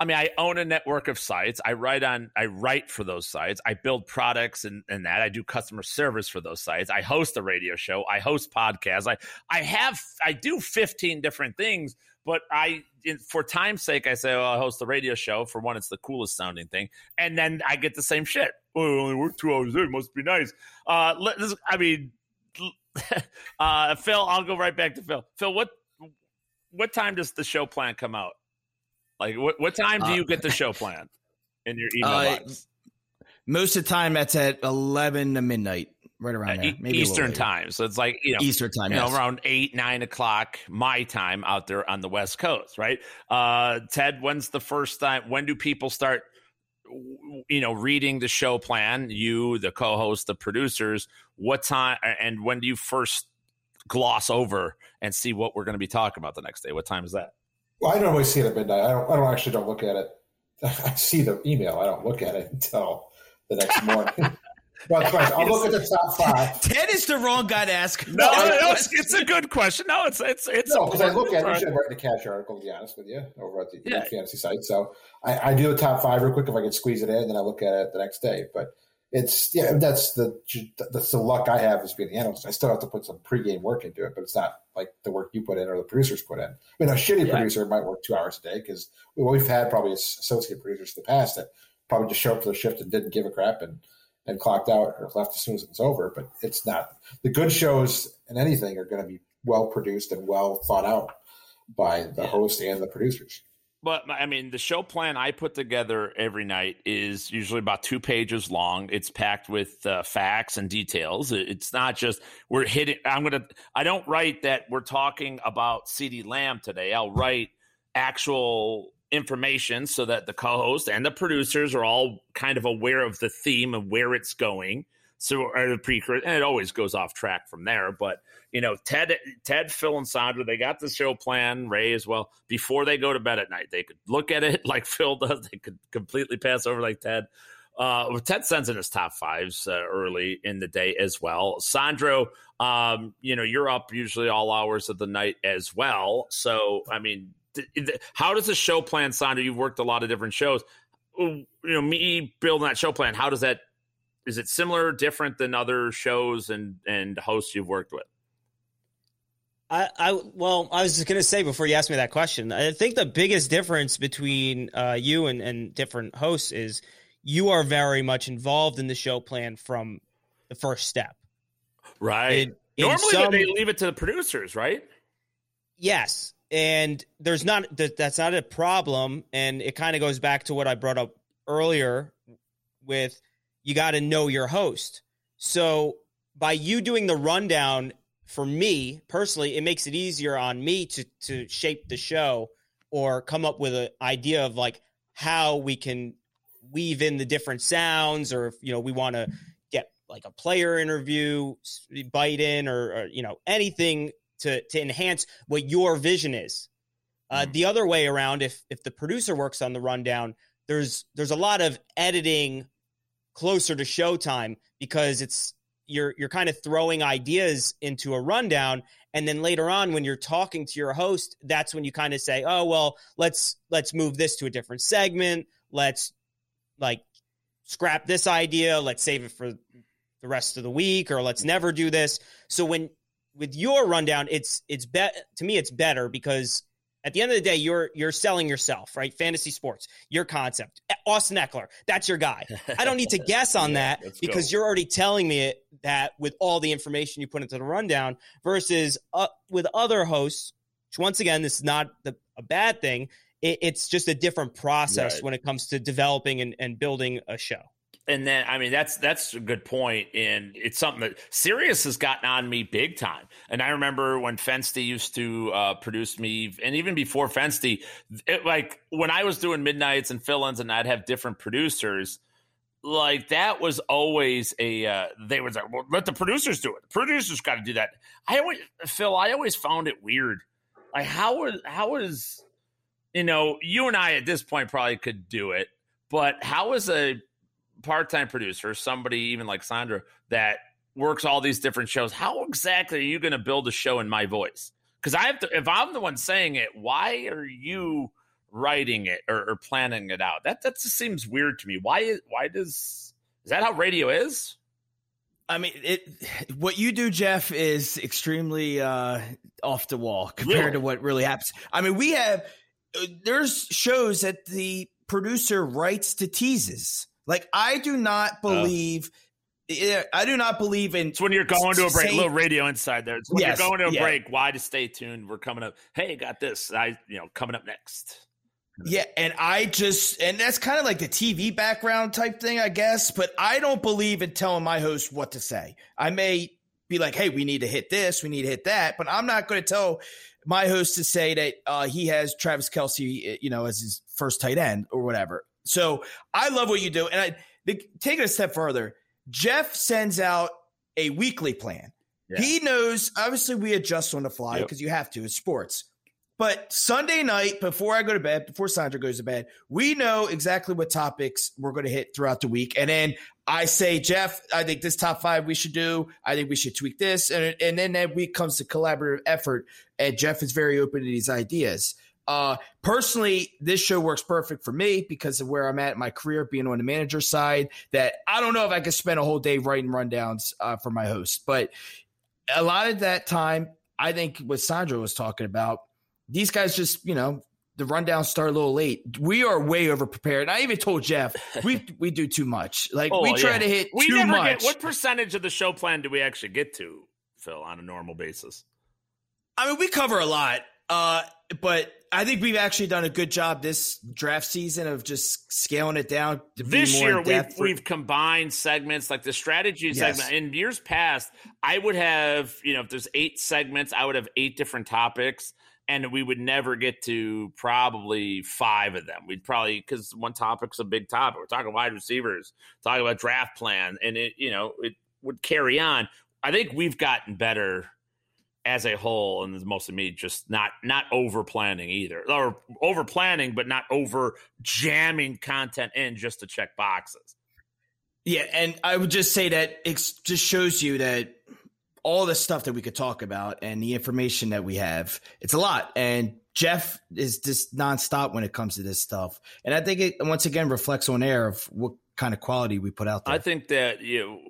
I mean, I own a network of sites. I write on, I write for those sites. I build products and, and that. I do customer service for those sites. I host a radio show. I host podcasts. I, I have, I do 15 different things, but I, for time's sake, I say, well, I host a radio show. For one, it's the coolest sounding thing. And then I get the same shit. Oh, I only work two hours day. Must be nice. Uh, let, this, I mean, uh, Phil, I'll go right back to Phil. Phil, what, what time does the show plan come out? Like, what, what time do you get the show plan in your email uh, box? Most of the time, that's at 11 to midnight, right around there. Maybe Eastern time. So it's like, you know, Eastern time, you yes. know, around 8, 9 o'clock my time out there on the West Coast, right? Uh, Ted, when's the first time? When do people start? you know reading the show plan you the co-host the producers what time and when do you first gloss over and see what we're going to be talking about the next day what time is that well, I normally see it at midnight. I don't. I don't actually don't look at it. I see the email. I don't look at it until the next morning. But I'll look at the top five. Ted is the wrong guy to ask. No, no, no it's, it's, a good question. No, it's it's it's no because I look at. it. You should have written the cash article. To be honest with you, over at the yeah. fantasy site. So I, I, do the top five real quick if I can squeeze it in, then I look at it the next day. But it's yeah, that's the that's the luck I have as being the analyst. I still have to put some pregame work into it, but it's not like the work you put in or the producers put in. I mean, a shitty yeah. producer might work two hours a day because we've had probably associate producers in the past that probably just showed up for the shift and didn't give a crap and and clocked out or left as soon as it was over. But it's not the good shows and anything are going to be well produced and well thought out by the yeah. host and the producers. But I mean, the show plan I put together every night is usually about two pages long. It's packed with uh, facts and details. It's not just we're hitting. I'm gonna. I don't write that we're talking about CeeDee Lamb today. I'll write actual information so that the co-host and the producers are all kind of aware of the theme of where it's going. So, the precursor, and it always goes off track from there. But you know, Ted, Ted, Phil, and Sandro, they got the show plan, Ray as well, before they go to bed at night. They could look at it like Phil does. They could completely pass over like Ted. Uh, Ted sends in his top fives uh, early in the day as well. Sandro, um, you know, you're up usually all hours of the night as well. So, I mean, th- th- how does the show plan, Sandro? You've worked a lot of different shows. You know, me building that show plan, how does that, is it similar, different than other shows and, and hosts you've worked with? I, I well, I was just gonna say before you asked me that question, I think the biggest difference between uh, you and, and different hosts is you are very much involved in the show plan from the first step. Right. In, Normally, some, they leave it to the producers, right? Yes, and there's not that's not a problem, and it kind of goes back to what I brought up earlier with you got to know your host. So by you doing the rundown for me personally, it makes it easier on me to to shape the show or come up with an idea of like how we can weave in the different sounds, or if you know we want to get like a player interview, bite in, or, or, you know anything to to enhance what your vision is. Uh, mm-hmm. The other way around, if if the producer works on the rundown, there's there's a lot of editing closer to showtime because it's you're you're kind of throwing ideas into a rundown. And then later on when you're talking to your host that's when you kind of say oh well let's let's move this to a different segment. Let's like scrap this idea. Let's save it for the rest of the week or let's never do this. So when with your rundown, it's it's bet to me it's better because at the end of the day, you're you're selling yourself, right? Fantasy sports, your concept. Austin Ekeler, that's your guy. I don't need to guess on yeah, that because go. you're already telling me that with all the information you put into the rundown versus uh, with other hosts, which once again, this is not the, a bad thing. It, it's just a different process right. when it comes to developing and, and building a show and then I mean that's that's a good point, and it's something that Sirius has gotten on me big time. And I remember when Fensty used to uh, produce me, and even before Fensty, it, like when I was doing midnights and fill-ins, and I'd have different producers. Like that was always a uh, they was like, well, let the producers do it. The producers got to do that. I always Phil, I always found it weird. Like how is how is you know you and I at this point probably could do it, but how is a part-time producer, somebody even like Sandro that works all these different shows, how exactly are you going to build a show in my voice? Because I have to, if I'm the one saying it, why are you writing it or, or, planning it out? That that just seems weird to me. Why why does is that how radio is? I mean, it. What you do, Jeff, is extremely uh, off the wall compared really? to what really happens. I mean, we have uh, there's shows that the producer writes to teases. Like I do not oh. believe. Uh, I do not believe in. It's when you're going to a break. A little radio inside there. It's when yes, you're going to a yeah. break. Why to stay tuned? We're coming up. Hey, got this. I you know coming up next. Yeah, and I just and that's kind of like the TV background type thing, I guess. But I don't believe in telling my host what to say. I may be like, "Hey, we need to hit this, we need to hit that," but I'm not going to tell my host to say that uh, he has Travis Kelce, you know, as his first tight end or whatever. So I love what you do. And I take it a step further. Jeff sends out a weekly plan. Yeah. He knows, obviously, we adjust on the fly because yep. you have to. It's sports. But Sunday night, before I go to bed, before Sandro goes to bed, we know exactly what topics we're going to hit throughout the week. And then I say, Jeff, I think this top five we should do. I think we should tweak this. And, and then that week comes the collaborative effort. And Jeff is very open to these ideas. Uh, personally, this show works perfect for me because of where I'm at in my career, being on the manager side. That I don't know if I could spend a whole day writing rundowns uh, for my host, but a lot of that time, I think what Sandro was talking about, these guys just, you know, the rundown start a little late. We are way over prepared. I even told Jeff we we do too much. Like oh, we try yeah. to hit we too much. Get, what percentage of the show plan do we actually get to, Phil, on a normal basis? I mean, we cover a lot. Uh, but I think we've actually done a good job this draft season of just scaling it down. this year, we've, for- we've combined segments like the strategy yes. segment. In years past, I would have, you know, if there's eight segments, I would have eight different topics, and we would never get to probably five of them. We'd probably because one topic's a big topic. We're talking wide receivers, talking about draft plan, and it, you know, it would carry on. I think we've gotten better as a whole, and most of me just not not over planning either, or over planning, but not over jamming content in just to check boxes. Yeah, and I would just say that it just shows you that all the stuff that we could talk about and the information that we have, it's a lot. And Jeff is just nonstop when it comes to this stuff, and I think it once again reflects on air of what kind of quality we put out there. I think that you know,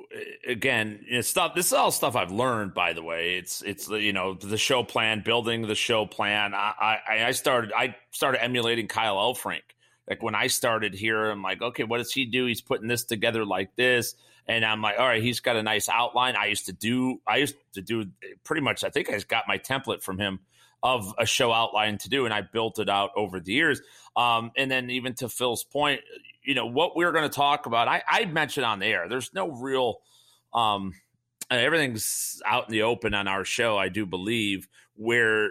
again, stuff. This is all stuff I've learned. By the way, it's it's you know the show plan, building the show plan. I I, I started I started emulating Kyle Elfrink. Like when I started here, I'm like, okay, what does he do? He's putting this together like this. And I'm like, all right, he's got a nice outline. I used to do, I used to do pretty much, I think I got my template from him of a show outline to do, and I built it out over the years. Um, and then even to Phil's point, you know what we're going to talk about. I, I mentioned on the air. There's no real. Um, everything's out in the open on our show. I do believe where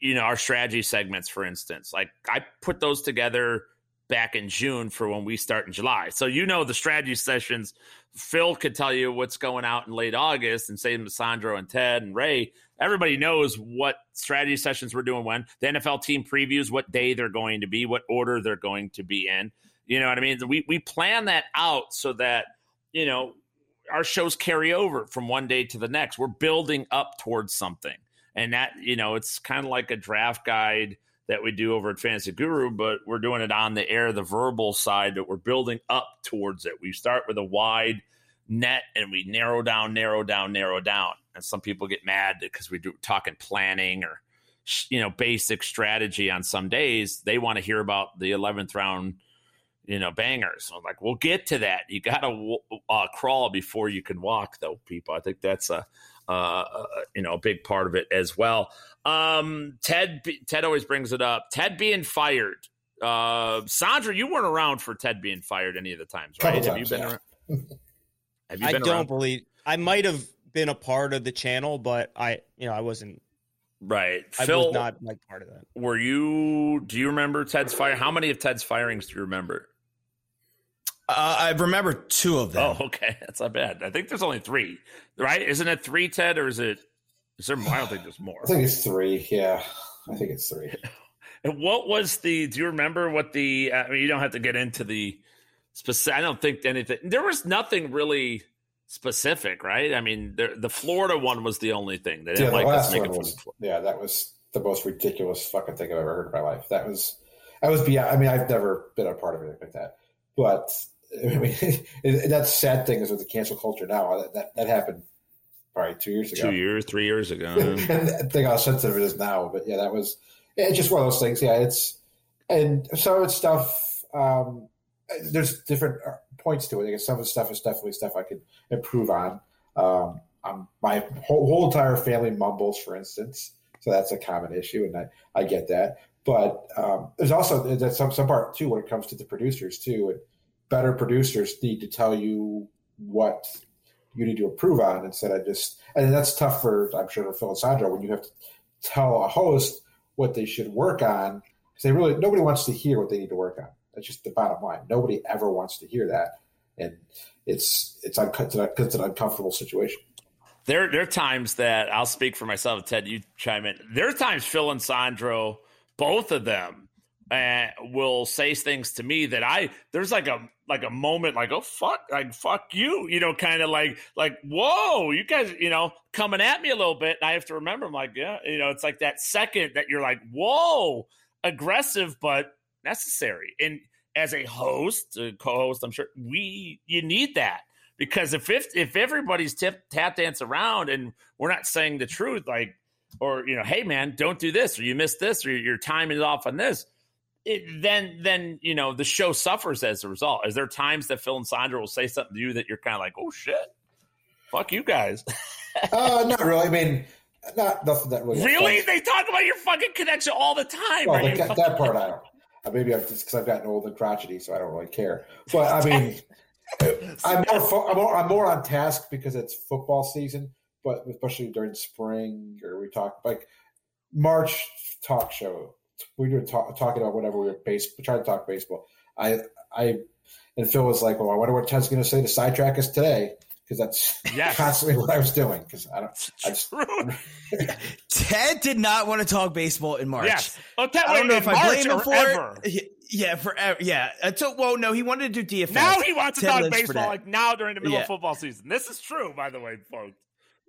you know our strategy segments, for instance. Like I put those together back in June for when we start in July. So you know the strategy sessions. Phil could tell you what's going out in late August, and same with Sandro and Ted and Ray. Everybody knows what strategy sessions we're doing when the NFL team previews, what day they're going to be, what order they're going to be in. You know what I mean? We we plan that out so that you know our shows carry over from one day to the next. We're building up towards something, and that you know it's kind of like a draft guide that we do over at Fantasy Guru, but we're doing it on the air, the verbal side that we're building up towards it. We start with a wide net and we narrow down, narrow down, narrow down. And some people get mad because we do talking planning or you know basic strategy on some days. They want to hear about the eleventh round, you know, bangers. I'm like, we'll get to that. You got to uh, crawl before you can walk, though, people. I think that's a uh, you know a big part of it as well. Um, Ted Ted always brings it up. Ted being fired. Uh, Sandro, you weren't around for Ted being fired any of the times, right? Couple have you been yeah. around? Have you Been I don't around? believe I might have been a part of the channel, but I, you know, I wasn't. Right, I Phil. was not like part of that. were you? Do you remember Ted's fire? How many of Ted's firings do you remember? Uh, I remember two of them. Oh, okay, that's not bad. I think there's only three, right? Isn't it three, Ted, or is it? Is there? I don't think there's more. I think it's three. Yeah, I think it's three. And what was the? Do you remember what the? I mean, you don't have to get into the specific. I don't think anything. There was nothing really specific, right? I mean, there, the Florida one was the only thing. They Yeah, didn't the like us last making one was. Yeah, that was the most ridiculous fucking thing I've ever heard in my life. That was. I was beyond. I mean, I've never been a part of anything like that, but I mean, that's sad thing is with the cancel culture now. That that, that happened probably two years ago. two years, three years ago. and I think how sensitive it is now. But yeah, that was it's just one of those things. Yeah, it's and some of it's stuff. Um, there's different uh, points to it. I guess some of the stuff is definitely stuff I could improve on. Um, um, my whole, whole entire family mumbles, for instance, so that's a common issue, and I, I get that. But um, there's also there's some some part too when it comes to the producers too. And better producers need to tell you what you need to improve on instead of just and that's tough for I'm sure for Phil and Sandro when you have to tell a host what they should work on because they really nobody wants to hear what they need to work on. That's just the bottom line. Nobody ever wants to hear that, and it's it's, an, it's an uncomfortable situation. There, there are times that I'll speak for myself. Ted, you chime in. There are times Phil and Sandro, both of them, uh, will say things to me that I there's like a like a moment like oh fuck like fuck you you know kind of like like whoa you guys you know coming at me a little bit. And I have to remember I'm like yeah you know it's like that second that you're like whoa aggressive but necessary. And as a host a co-host I'm sure we you need that. Because if if, if everybody's tip, tap dance around and we're not saying the truth like or you know hey man don't do this or you missed this or your time is off on this it, then then you know the show suffers as a result is there times that phil and sandro will say something to you that you're kind of like oh shit fuck you guys uh, not really. I mean, not nothing that really. really they talk about your fucking connection all the time Well, Are you that, fucking- that part I don't. Uh, maybe I'm just because I've gotten old and crotchety, so I don't really care. But I mean, I'm more, fo- I'm more I'm more on task because it's football season. But especially during spring, or we talk like March talk show. We were talk, talking about whatever we were base. trying to talk baseball. I I and Phil was like, "Well, I wonder what Ted's going to say to sidetrack us today." Because that's Yes. constantly what I was doing. Because I don't. I just, True. Ted did not want to talk baseball in March. yes oh, Ted, I don't know in if I March blame him or for ever. it. Yeah, forever. Yeah. Until well, no, he wanted to do DFS. now he wants to talk baseball like now during the middle Yeah. of football season this is true by the way folks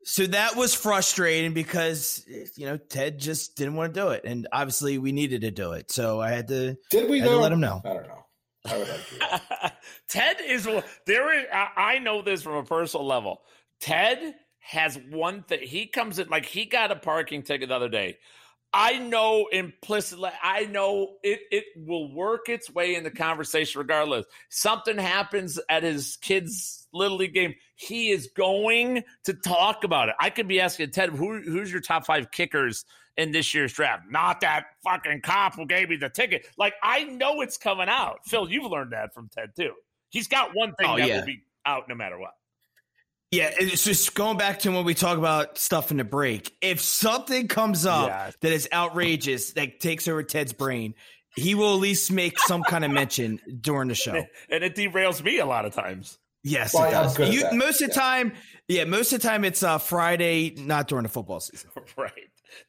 So that was frustrating because you know Ted just didn't want to do it, and obviously we needed to do it. So I had to. did we Had to let him know. I don't know. I would like. Ted is there. Is, I I know this from a personal level. Ted has one thing. He comes in like he got a parking ticket the other day. I know implicitly. I know it. It will work its way in the conversation regardless. Something happens at his kid's little league game. He is going to talk about it. I could be asking Ted, who, who's your top five kickers in this year's draft? Not that fucking cop who gave me the ticket. Like I know it's coming out. Phil, you've learned that from Ted too. He's got one thing Oh, that yeah. will be out no matter what. Yeah, it's just going back to when we talk about stuff in the break. If something comes up Yeah. that is outrageous that takes over Ted's brain, he will at least make some kind of mention during the show. And it derails me a lot of times. Yes, Well, it does. You, that. most of the time, yeah, most of the time it's uh, Friday, not during the football season. right.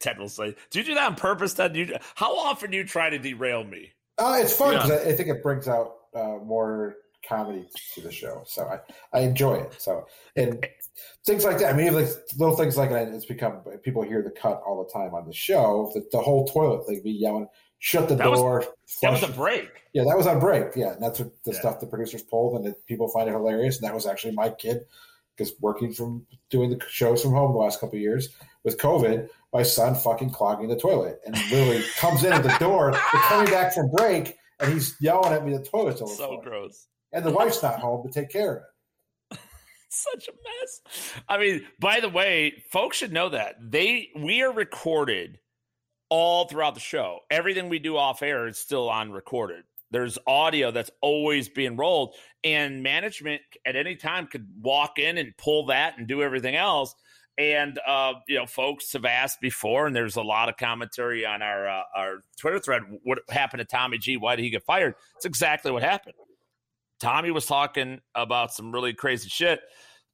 Ted will say, "Do you do that on purpose, Ted? You, how often do you try to derail me?" Uh, it's fun Yeah. because I, I think it brings out uh, more comedy to the show. So I, I enjoy it. So and things like that. I mean, like little things like that. It's become people hear the cut all the time on the show. The, the whole toilet thing, be yelling, shut the That was- door. That was a break. yeah, that was on break. Yeah, and that's what the Yeah. stuff the producers pulled, and that people find it hilarious. And that was actually my kid because working from doing the shows from home the last couple of years with COVID, my son fucking clogging the toilet and literally comes in at the door. Coming back from break, and he's yelling at me. The toilet's So gross. And the wife's not home to take care of it. Such a mess. I mean, by the way, folks should know that they we are recorded all throughout the show. Everything we do off air is still on recorded. There's audio that's always being rolled, and management at any time could walk in and pull that and do everything else. And uh, you know, folks have asked before, and there's a lot of commentary on our uh, our Twitter thread. What happened to Tommy G? Why did he get fired? It's exactly what happened. Tommy was talking about some really crazy shit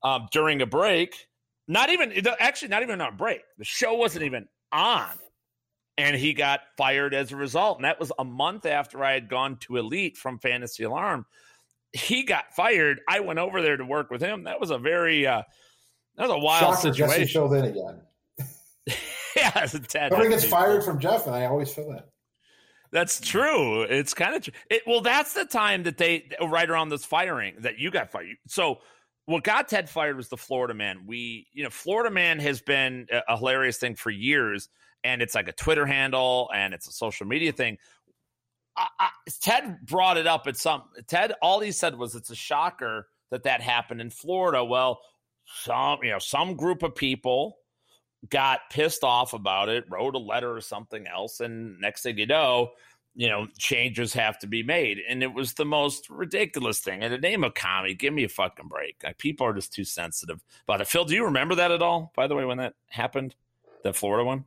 um, during a break. Not even actually, not even on a break. The show wasn't even on, and he got fired as a result. And that was a month after I had gone to Elite from Fantasy Alarm. He got fired. I went over there to work with him. That was a very uh, that was a wild Shocker, Jesse situation. filled in again. yeah, it's a tad. Nobody gets fired from Jeff, and I always feel in. That's true. It's kind of true. It, well, that's the time that they right around this firing that you got fired. So what got Ted fired was the Florida man. We, you know, Florida man has been a, a hilarious thing for years, and it's like a Twitter handle and it's a social media thing. I, I, Ted brought it up at some. Ted, all he said was, "It's a shocker that that happened in Florida." Well, some, you know, some group of people got pissed off about it, wrote a letter or something else, and next thing you know, you know, changes have to be made. And it was the most ridiculous thing. In the name of comedy, give me a fucking break. Like, people are just too sensitive about it. Phil, do you remember that at all, by the way, when that happened? The Florida one?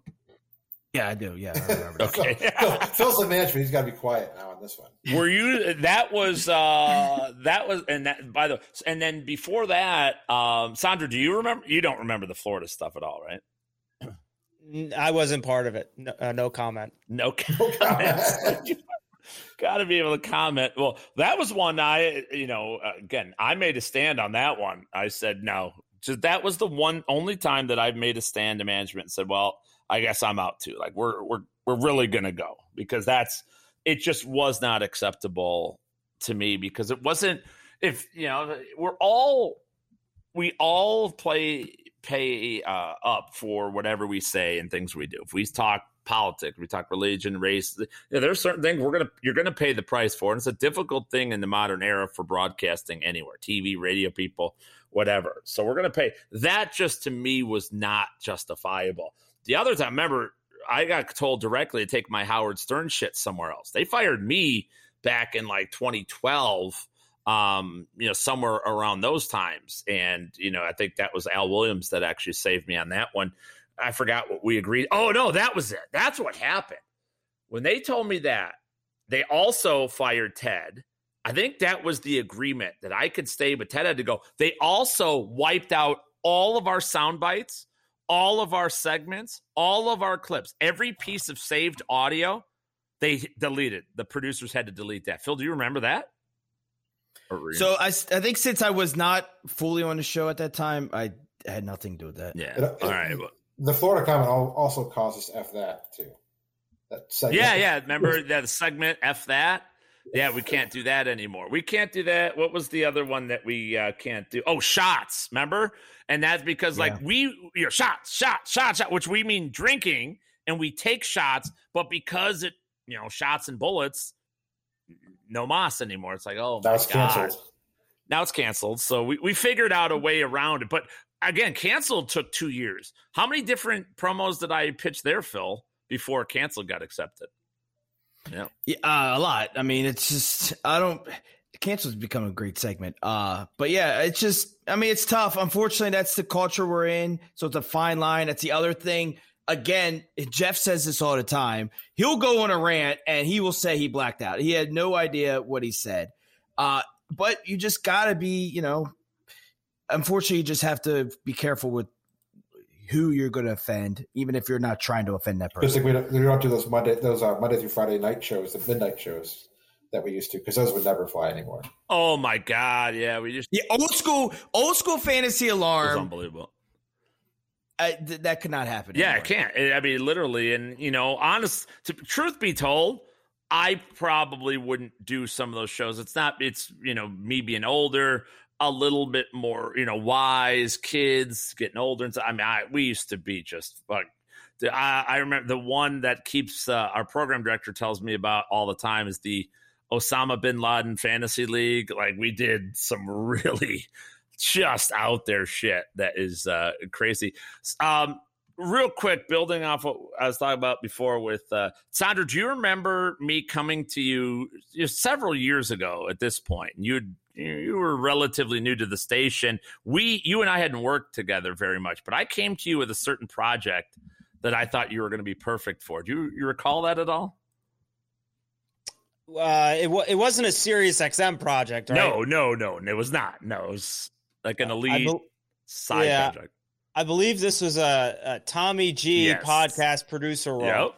Yeah, I do. Yeah, I remember. Okay. Phil, Phil's the management. He's got to be quiet now on this one. Were you that was uh that was and that by the way, and then before that, um Sandro, do you remember you don't remember the Florida stuff at all, right? I wasn't part of it. No, uh, no comment. No comments. Got to be able to comment. Well, that was one I, you know, uh, again, I made a stand on that one. I said no. So that was the one only time that I've made a stand to management and said, "Well, I guess I'm out too." Like we're we're we're really gonna go because that's it. Just was not acceptable to me because it wasn't. If you know, we're all we all play pay uh, up for whatever we say and things we do. If we talk politics, we talk religion, race. You know, there's certain things we're gonna you're gonna pay the price for, and it's a difficult thing in the modern era for broadcasting anywhere, TV, radio people, whatever. So we're gonna pay. That just to me was not justifiable. The other time, remember, I got told directly to take my Howard Stern shit somewhere else. They fired me back in like 2012 um, you know, somewhere around those times. And, you know, I think that was Al Williams that actually saved me on that one. I forgot what we agreed. Oh, no, that was it. That's what happened. When they told me that, they also fired Ted. I think that was the agreement that I could stay, but Ted had to go. They also wiped out all of our sound bites, all of our segments, all of our clips, every piece of saved audio. They deleted. The producers had to delete that. Phil, do you remember that? Or were you- So I, s- I think since I was not fully on the show at that time, I had nothing to do with that. yeah. It- it- all right. Well, The Florida comment al- also causes F that too. That segment. yeah, yeah. Remember that segment? F that. Yeah, we can't do that anymore. We can't do that. What was the other one that we uh, can't do? Oh, shots. Remember? And that's because like we, you know, shots, shots, shots, shot, which we mean drinking, and we take shots, but because it, you know, shots and bullets, no moss anymore. It's like, oh, That my God. canceled. Now it's canceled. So we, we figured out a way around it. But again, canceled took two years. How many different promos did I pitch there, Phil, before canceled got accepted? Yeah. Yeah, uh, a lot. I mean, it's just I don't. Cancel's become a great segment. Uh, but yeah, it's just. I mean, it's tough. Unfortunately, that's the culture we're in. So it's a fine line. That's the other thing. Again, Jeff says this all the time. He'll go on a rant and he will say he blacked out. He had no idea what he said. Uh, but you just got to be, you know. Unfortunately, you just have to be careful with who you're going to offend, even if you're not trying to offend that Just person. like we don't, we don't do those Monday those uh, Monday through Friday night shows, the midnight shows that we used to, because those would never fly anymore. Oh my God. Yeah. We just, Yeah, old school, old school fantasy it was alarm. unbelievable. I, th- that could not happen. Yeah, anymore. it can't. I mean, literally, and you know, honest. To, truth be told, I probably wouldn't do some of those shows. It's not. It's you know me being older, a little bit more you know wise, kids getting older. And so, I mean, I, we used to be just like. I, I remember the one that keeps uh, our program director tells me about all the time is the Osama bin Laden fantasy league. Like we did some really just out there shit that is uh, crazy. Um, real quick, building off what I was talking about before with uh, Sandro, do you remember me coming to you, you know, several years ago at this point? You you were relatively new to the station. We, you and I hadn't worked together very much, but I came to you with a certain project that I thought you were going to be perfect for. Do you, you recall that at all? Uh, it, it wasn't a Sirius XM project, right? No, no, no, it was not. No, it was like an elite be- side yeah. project. I believe this was a, a Tommy G Yes. podcast producer role. Yep.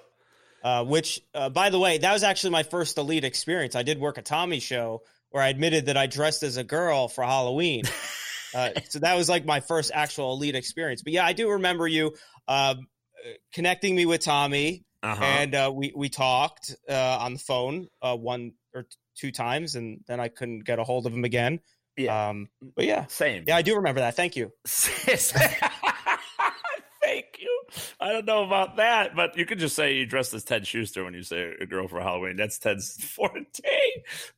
Uh, which, uh, by the way, that was actually my first elite experience. I did work a Tommy show where I admitted that I dressed as a girl for Halloween. uh, so that was like my first actual elite experience. But yeah, I do remember you um, uh, connecting me with Tommy, Uh-huh. and uh, we we talked uh, on the phone uh, one or two times, and then I couldn't get a hold of him again. Yeah. Um, but yeah, Same. yeah, I do remember that. Thank you. Thank you. I don't know about that, but you could just say you dressed as Ted Schuster when you say a girl for Halloween. That's Ted's forte.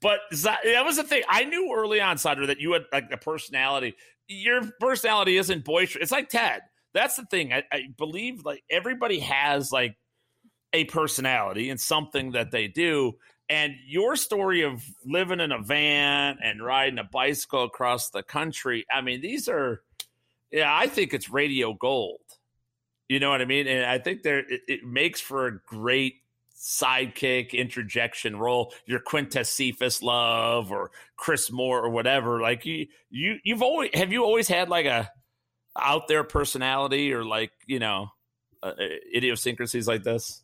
But that was the thing. I knew early on, Sandro, that you had like a personality. Your personality isn't boisterous. It's like Ted. That's the thing. I, I believe like everybody has like a personality and something that they do. And your story of living in a van and riding a bicycle across the country, I mean, these are, yeah, I think it's radio gold. You know what I mean? And I think there it, it makes for a great sidekick interjection role. Your Quintez Cephus love or Chris Moore or whatever. Like you, you, you've always have you always had like a out there personality or like you know uh, idiosyncrasies like this.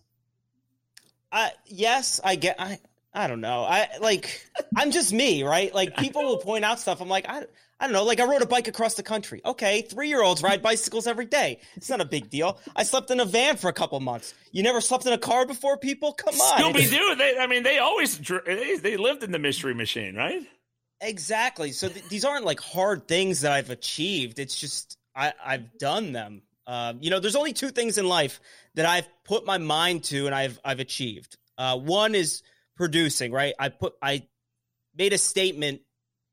I yes, I get. I I don't know. I like. I'm just me, right? Like people will point out stuff. I'm like, I I don't know. Like I rode a bike across the country. Okay, three year olds ride bicycles every day. It's not a big deal. I slept in a van for a couple months. You never slept in a car before, people? Come on. Scooby Doo. They, I mean, they always they, they lived in the Mystery Machine, right? Exactly. So th- these aren't like hard things that I've achieved. It's just I, I've done them. Um, you know, there's only two things in life that I've put my mind to and I've I've achieved. Uh, one is producing. Right. I put I made a statement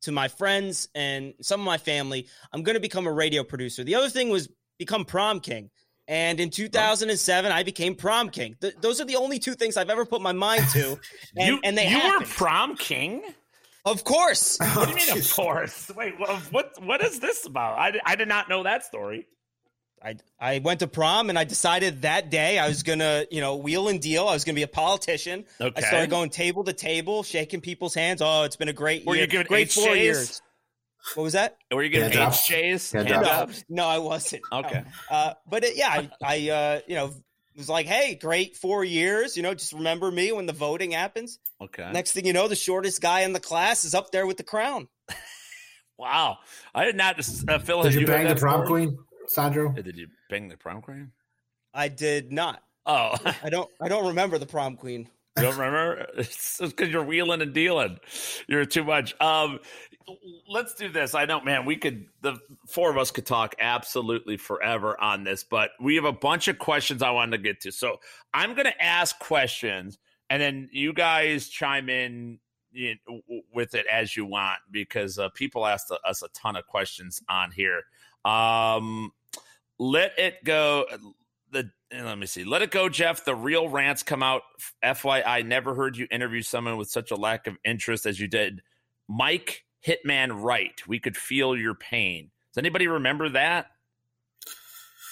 to my friends and some of my family. I'm going to become a radio producer. The other thing was become prom king. And in 2007, I became prom king. Th- those are the only two things I've ever put my mind to. And, you and they you were prom king. of course. What do you mean, oh, of course? Wait, well, what what is this about? I, I did not know that story. I I went to prom and I decided that day I was gonna you know wheel and deal. I was gonna be a politician. Okay. I started going table to table, shaking people's hands. Oh, it's been a great Were year. you giving great HJs? four years. What was that? Were you getting Handjobs. HJs? Handjobs. Handjobs? No, I wasn't. No. Okay. Uh, but it, yeah, I, I uh, you know was like, hey, great four years. You know, just remember me when the voting happens. Okay. Next thing you know, the shortest guy in the class is up there with the crown. Wow. I did not. Uh, Phil, Did you heard bang the that story? prom queen, Sandro? Did you bang the prom queen? I did not. Oh, I don't. I don't remember the prom queen. you don't remember? It's because you're wheeling and dealing. You're too much. Um, let's do this. I know, man. We could the four of us could talk absolutely forever on this, but we have a bunch of questions I wanted to get to. So I'm going to ask questions, and then you guys chime in you know, with it as you want because uh, people asked us a ton of questions on here. Um, let it go. The let me see. Let it go, Jeff. The real rants come out. FYI, never heard you interview someone with such a lack of interest as you did. Mike Hitman Wright. We could feel your pain. Does anybody remember that?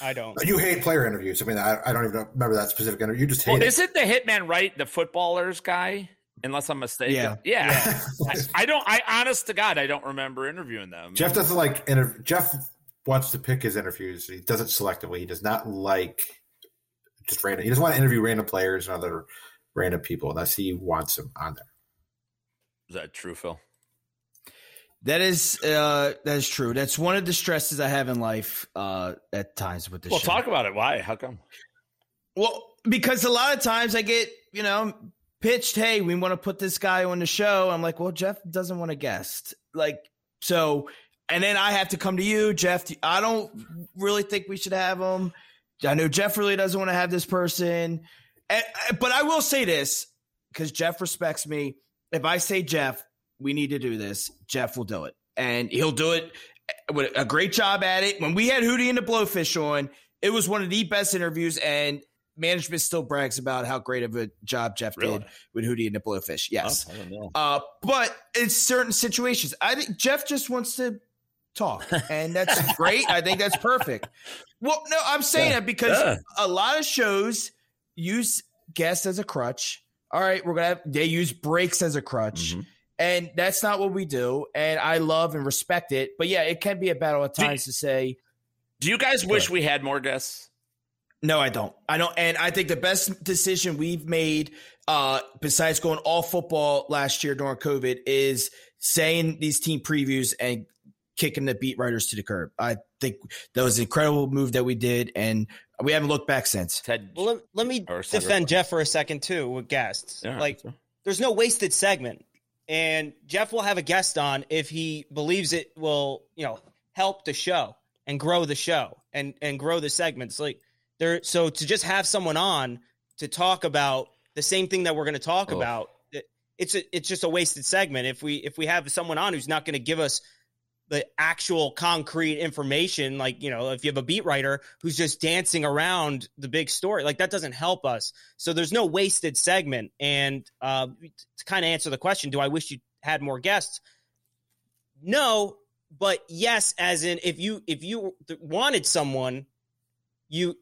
I don't. You hate player interviews. I mean, I, I don't even remember that specific interview. You just hate Well, it. is it the Hitman Wright, the footballers guy? Unless I'm mistaken. Yeah. Yeah. I, I don't. I honest to God, I don't remember interviewing them. Jeff doesn't like inter- Jeff wants to pick his interviews. He does it selectively. He does not like just random. He doesn't want to interview random players and other random people unless he wants them on there. Is that true, Phil? That is uh, that is true. That's one of the stresses I have in life uh, at times with this. Well, show. talk about it. Why? How come? Well, because a lot of times I get you know pitched, "Hey, we want to put this guy on the show." I'm like, "Well, Jeff doesn't want a guest." Like so, and then I have to come to you, Jeff. I don't really think we should have him. I know Jeff really doesn't want to have this person, and, but I will say this because Jeff respects me. If I say Jeff, we need to do this, Jeff will do it. And he'll do it with a great job at it. When we had Hootie and the Blowfish on, it was one of the best interviews, and management still brags about how great of a job Jeff really? did with Hootie and the Blowfish. Yes. Oh, uh, but in certain situations, I think Jeff just wants to talk, and that's great. I think that's perfect. Well, no, I'm saying yeah. that because yeah. a lot of shows use guests as a crutch. All right, we're gonna have they use breaks as a crutch. Mm-hmm. And that's not what we do. And I love and respect it. But yeah, it can be a battle at times do, to say. Do you guys wish we had more guests? No, I don't. I don't. And I think the best decision we've made, uh, besides going all football last year during COVID, is saying these team previews and kicking the beat writers to the curb. I think that was an incredible move that we did, and we haven't looked back since. Ted, well, let, let me defend Jeff for a second too with guests. Yeah, like, there's no wasted segment and Jeff will have a guest on if he believes it will, you know, help the show and grow the show and and grow the segments. Like there, so to just have someone on to talk about the same thing that we're going to talk oh. about, it, it's a, it's just a wasted segment if we if we have someone on who's not going to give us the actual concrete information like you know if you have a beat writer who's just dancing around the big story like that doesn't help us. So there's no wasted segment. And uh, to kind of answer the question do i wish you had more guests? No but yes as in if you if you wanted someone you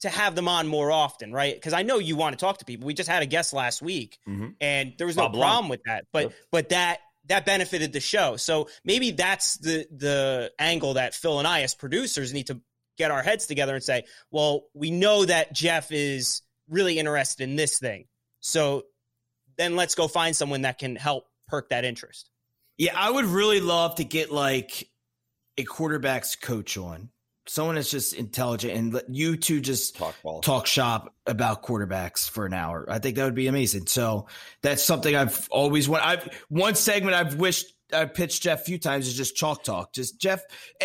to have them on more often right? Because i know you want to talk to people. We just had a guest last week mm-hmm. and there was no problem with that but yep. but that that benefited the show. So maybe that's the the angle that Phil and I as producers need to get our heads together and say, well, we know that Jeff is really interested in this thing. So then let's go find someone that can help perk that interest. Yeah, I would really love to get like a quarterback's coach on someone that's just intelligent and let you two just talk, talk shop about quarterbacks for an hour. I think that would be amazing. So that's something I've always wanted. I've one segment I've wished I pitched Jeff a few times is just chalk talk. Just Jeff,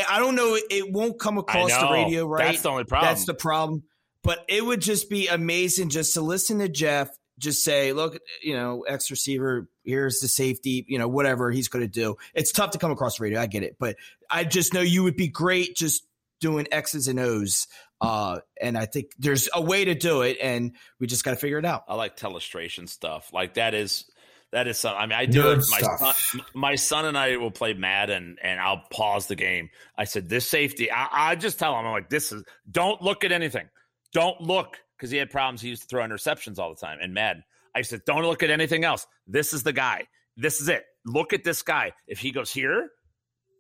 I don't know, it won't come across the radio, right? That's the only problem. That's the problem. But it would just be amazing just to listen to Jeff just say, look, you know, X receiver, here's the safety, you know, whatever he's going to do. It's tough to come across the radio. I get it. But I just know you would be great just doing X's and O's. Uh, and I think there's a way to do it, and we just got to figure it out. I like telestration stuff. Like that is that is something. I mean, I do Nerd it. My son, my son and I will play Madden, and I'll pause the game. I said, "This safety." I, I just tell him, "I'm like, this is. Don't look at anything. Don't look." Because he had problems. He used to throw interceptions all the time and Madden. I said, "Don't look at anything else. This is the guy. This is it. Look at this guy. If he goes here,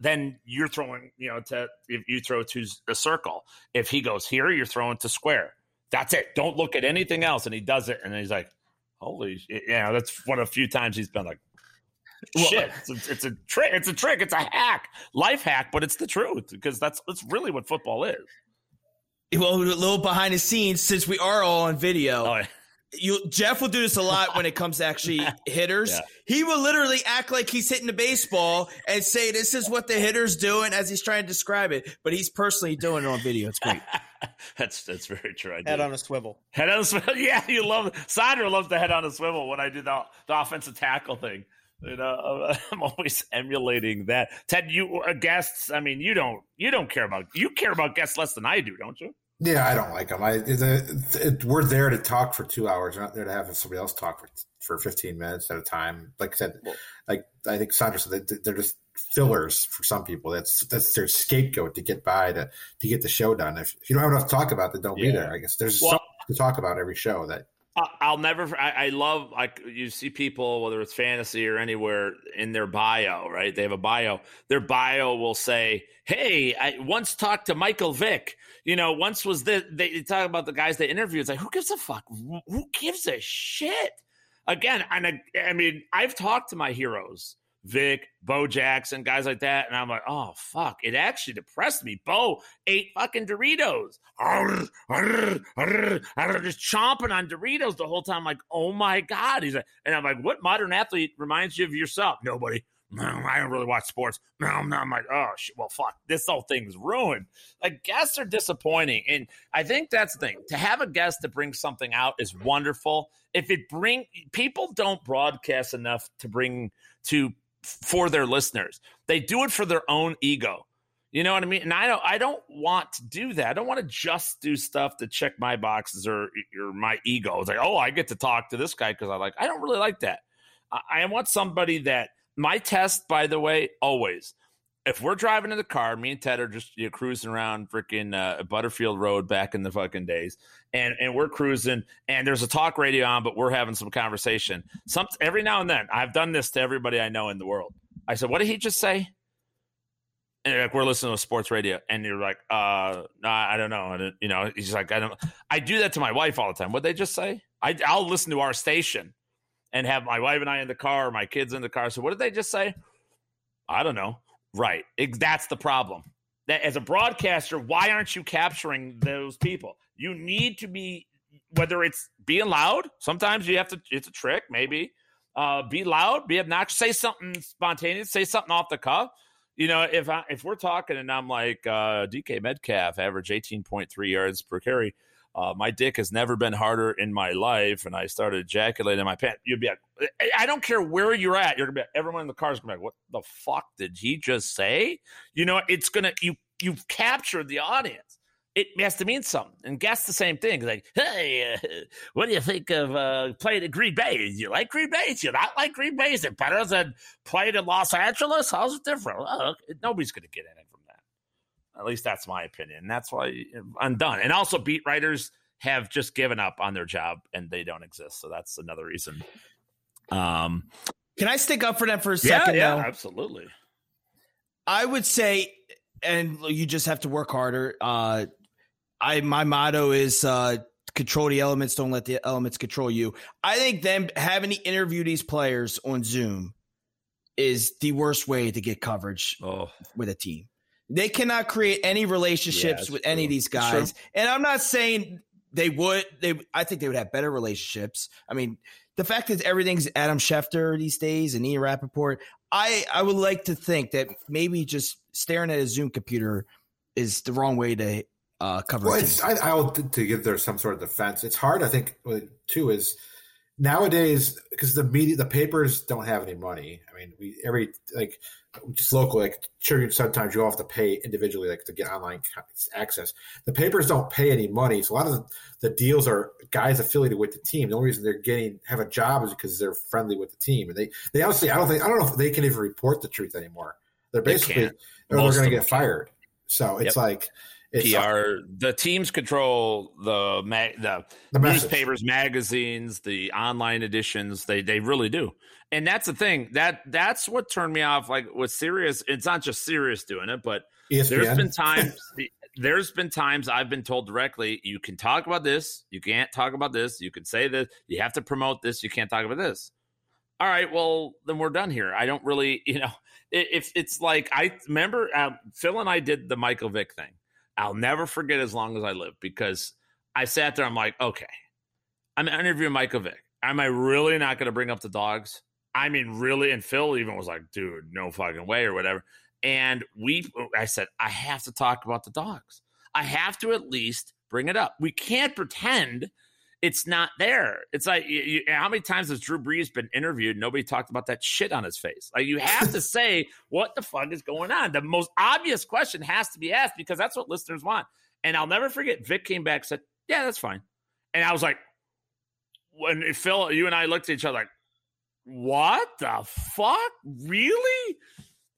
then you're throwing, you know, to if you throw to a circle. If he goes here, you're throwing to square. That's it. Don't look at anything else. And he does it, and he's like, "Holy, you know, that's one of the few times he's been like." Shit, it's a, it's a trick. It's a trick. It's a hack, life hack, but it's the truth because that's that's really what football is. Well, a little behind the scenes since we are all on video. Oh, yeah you Jeff will do this a lot when it comes to actually hitters. Yeah. He will literally act like he's hitting the baseball and say this is what the hitter's doing as he's trying to describe it, but he's personally doing it on video. It's great. that's that's very true. head on a swivel. Head on a swivel. Yeah, you love Sandro loves the head on a swivel when I do the, the offensive tackle thing. You know, I'm always emulating that. Ted, you uh, guests. I mean, you don't you don't care about you care about guests less than I do, don't you? Yeah, I don't like them. I it, it, we're there to talk for two hours. We're not there to have somebody else talk for for fifteen minutes at a time. Like I said, well, like I think Sandro said, they, are just fillers for some people. That's that's their scapegoat to get by to to get the show done. If, if you don't have enough to talk about, then don't yeah. be there. I guess there's well, something to talk about every show that I'll never. I, I, love like you see people whether it's fantasy or anywhere in their bio, right? They have a bio. Their bio will say, "Hey, I once talked to Michael Vick. You know, once was this." They talk about the guys they interviewed. It's like, who gives a fuck? Who gives a shit? Again, and I, I mean, I've talked to my heroes Vick, Bo Jackson, guys like that. And I'm like, oh, fuck. It actually depressed me. Bo ate fucking Doritos. Arr, arr, arr, just chomping on Doritos the whole time. I'm like, oh my God. He's like, and I'm like, what modern athlete reminds you of yourself? Nobody. No, I don't really watch sports. No, no, I'm like, oh shit. Well, fuck. This whole thing's ruined. Like guests are disappointing, and I think that's the thing. To have a guest that brings something out is wonderful. If it bring people don't broadcast enough to bring to for their listeners. They do it for their own ego. You know what I mean? And I don't I don't want to do that. I don't want to just do stuff to check my boxes or or my ego. It's like, oh, I get to talk to this guy because I like I don't really like that. I, I want somebody that my test, by the way, always. If we're driving in the car, me and Ted are just you know, cruising around freaking uh, Butterfield Road back in the fucking days, and and we're cruising, and there's a talk radio on, but we're having some conversation. Some every now and then, I've done this to everybody I know in the world. I said, "What did he just say?" And like we're listening to sports radio, and you're like, "Uh, no, I don't know." And you know, he's like, "I don't." I do that to my wife all the time. What they just say? I, I'll listen to our station and have my wife and I in the car, my kids in the car. So what did they just say? I don't know. Right. That's the problem. That as a broadcaster, why aren't you capturing those people? You need to be whether it's being loud. Sometimes you have to. It's a trick, maybe. Uh, be loud, be obnoxious, say something spontaneous, say something off the cuff. You know, if I, if we're talking and I'm like uh, DK Metcalf, average 18.3 yards per carry, uh, my dick has never been harder in my life, and I started ejaculating my pants. You'd be like, I don't care where you're at. You're gonna be like, everyone in the car is gonna be like, what the fuck did he just say? You know, it's gonna you you've captured the audience. It has to mean something, and guess the same thing. Like, hey, uh, what do you think of uh, playing at Green Bay? You like Green Bay? Do you not like Green Bay? Is it better than playing in Los Angeles? How's it different? Well, nobody's gonna get in it at least that's my opinion. That's why I'm done. And also, beat writers have just given up on their job and they don't exist. So that's another reason. Um, Can I stick up for them for a second? Yeah, yeah absolutely. I would say, and you just have to work harder. Uh, I my motto is uh, control the elements, don't let the elements control you. I think them having to interview these players on Zoom is the worst way to get coverage oh. with a team. They cannot create any relationships yeah, with true. any of these guys. And I'm not saying they would. They, I think they would have better relationships. I mean, the fact that everything's Adam Schefter these days and Ian Rapoport, I, I would like to think that maybe just staring at a Zoom computer is the wrong way to uh, cover. Well, I, I will to give there some sort of defense. It's hard. I think too is nowadays because the media the papers don't have any money. I mean we every like just local like sure sometimes you all have to pay individually like to get online access. The papers don't pay any money so a lot of the, the deals are guys affiliated with the team. The only reason they're getting have a job is because they're friendly with the team and they they honestly i don't think i don't know if they can even report the truth anymore. They're basically they oh, they're, they're going to get fired. So it's yep. like PR. The teams control the the, the newspapers, magazines, the online editions. They they really do, and that's the thing that that's what turned me off. Like with Sirius, it's not just Sirius doing it, but ESPN. there's been times. there's been times I've been told directly, you can talk about this, you can't talk about this, you can say this, you have to promote this, you can't talk about this. All right, well then we're done here. I don't really, you know, if it's like I remember uh, Phil and I did the Michael Vick thing I'll never forget as long as I live because I sat there. I'm like, okay, I'm interviewing Michael Vick. Am I really not going to bring up the dogs? I mean, really? And Phil even was like, dude, no fucking way or whatever. And we, I said, I have to talk about the dogs. I have to at least bring it up. We can't pretend it's not there. It's like you, you, how many times has Drew Brees been interviewed? Nobody talked about that shit on his face. Like you have to say what the fuck is going on. The most obvious question has to be asked because that's what listeners want. And I'll never forget. Vick came back said, "Yeah, that's fine," and I was like, when Phil, you and I looked at each other like, "What the fuck? Really?"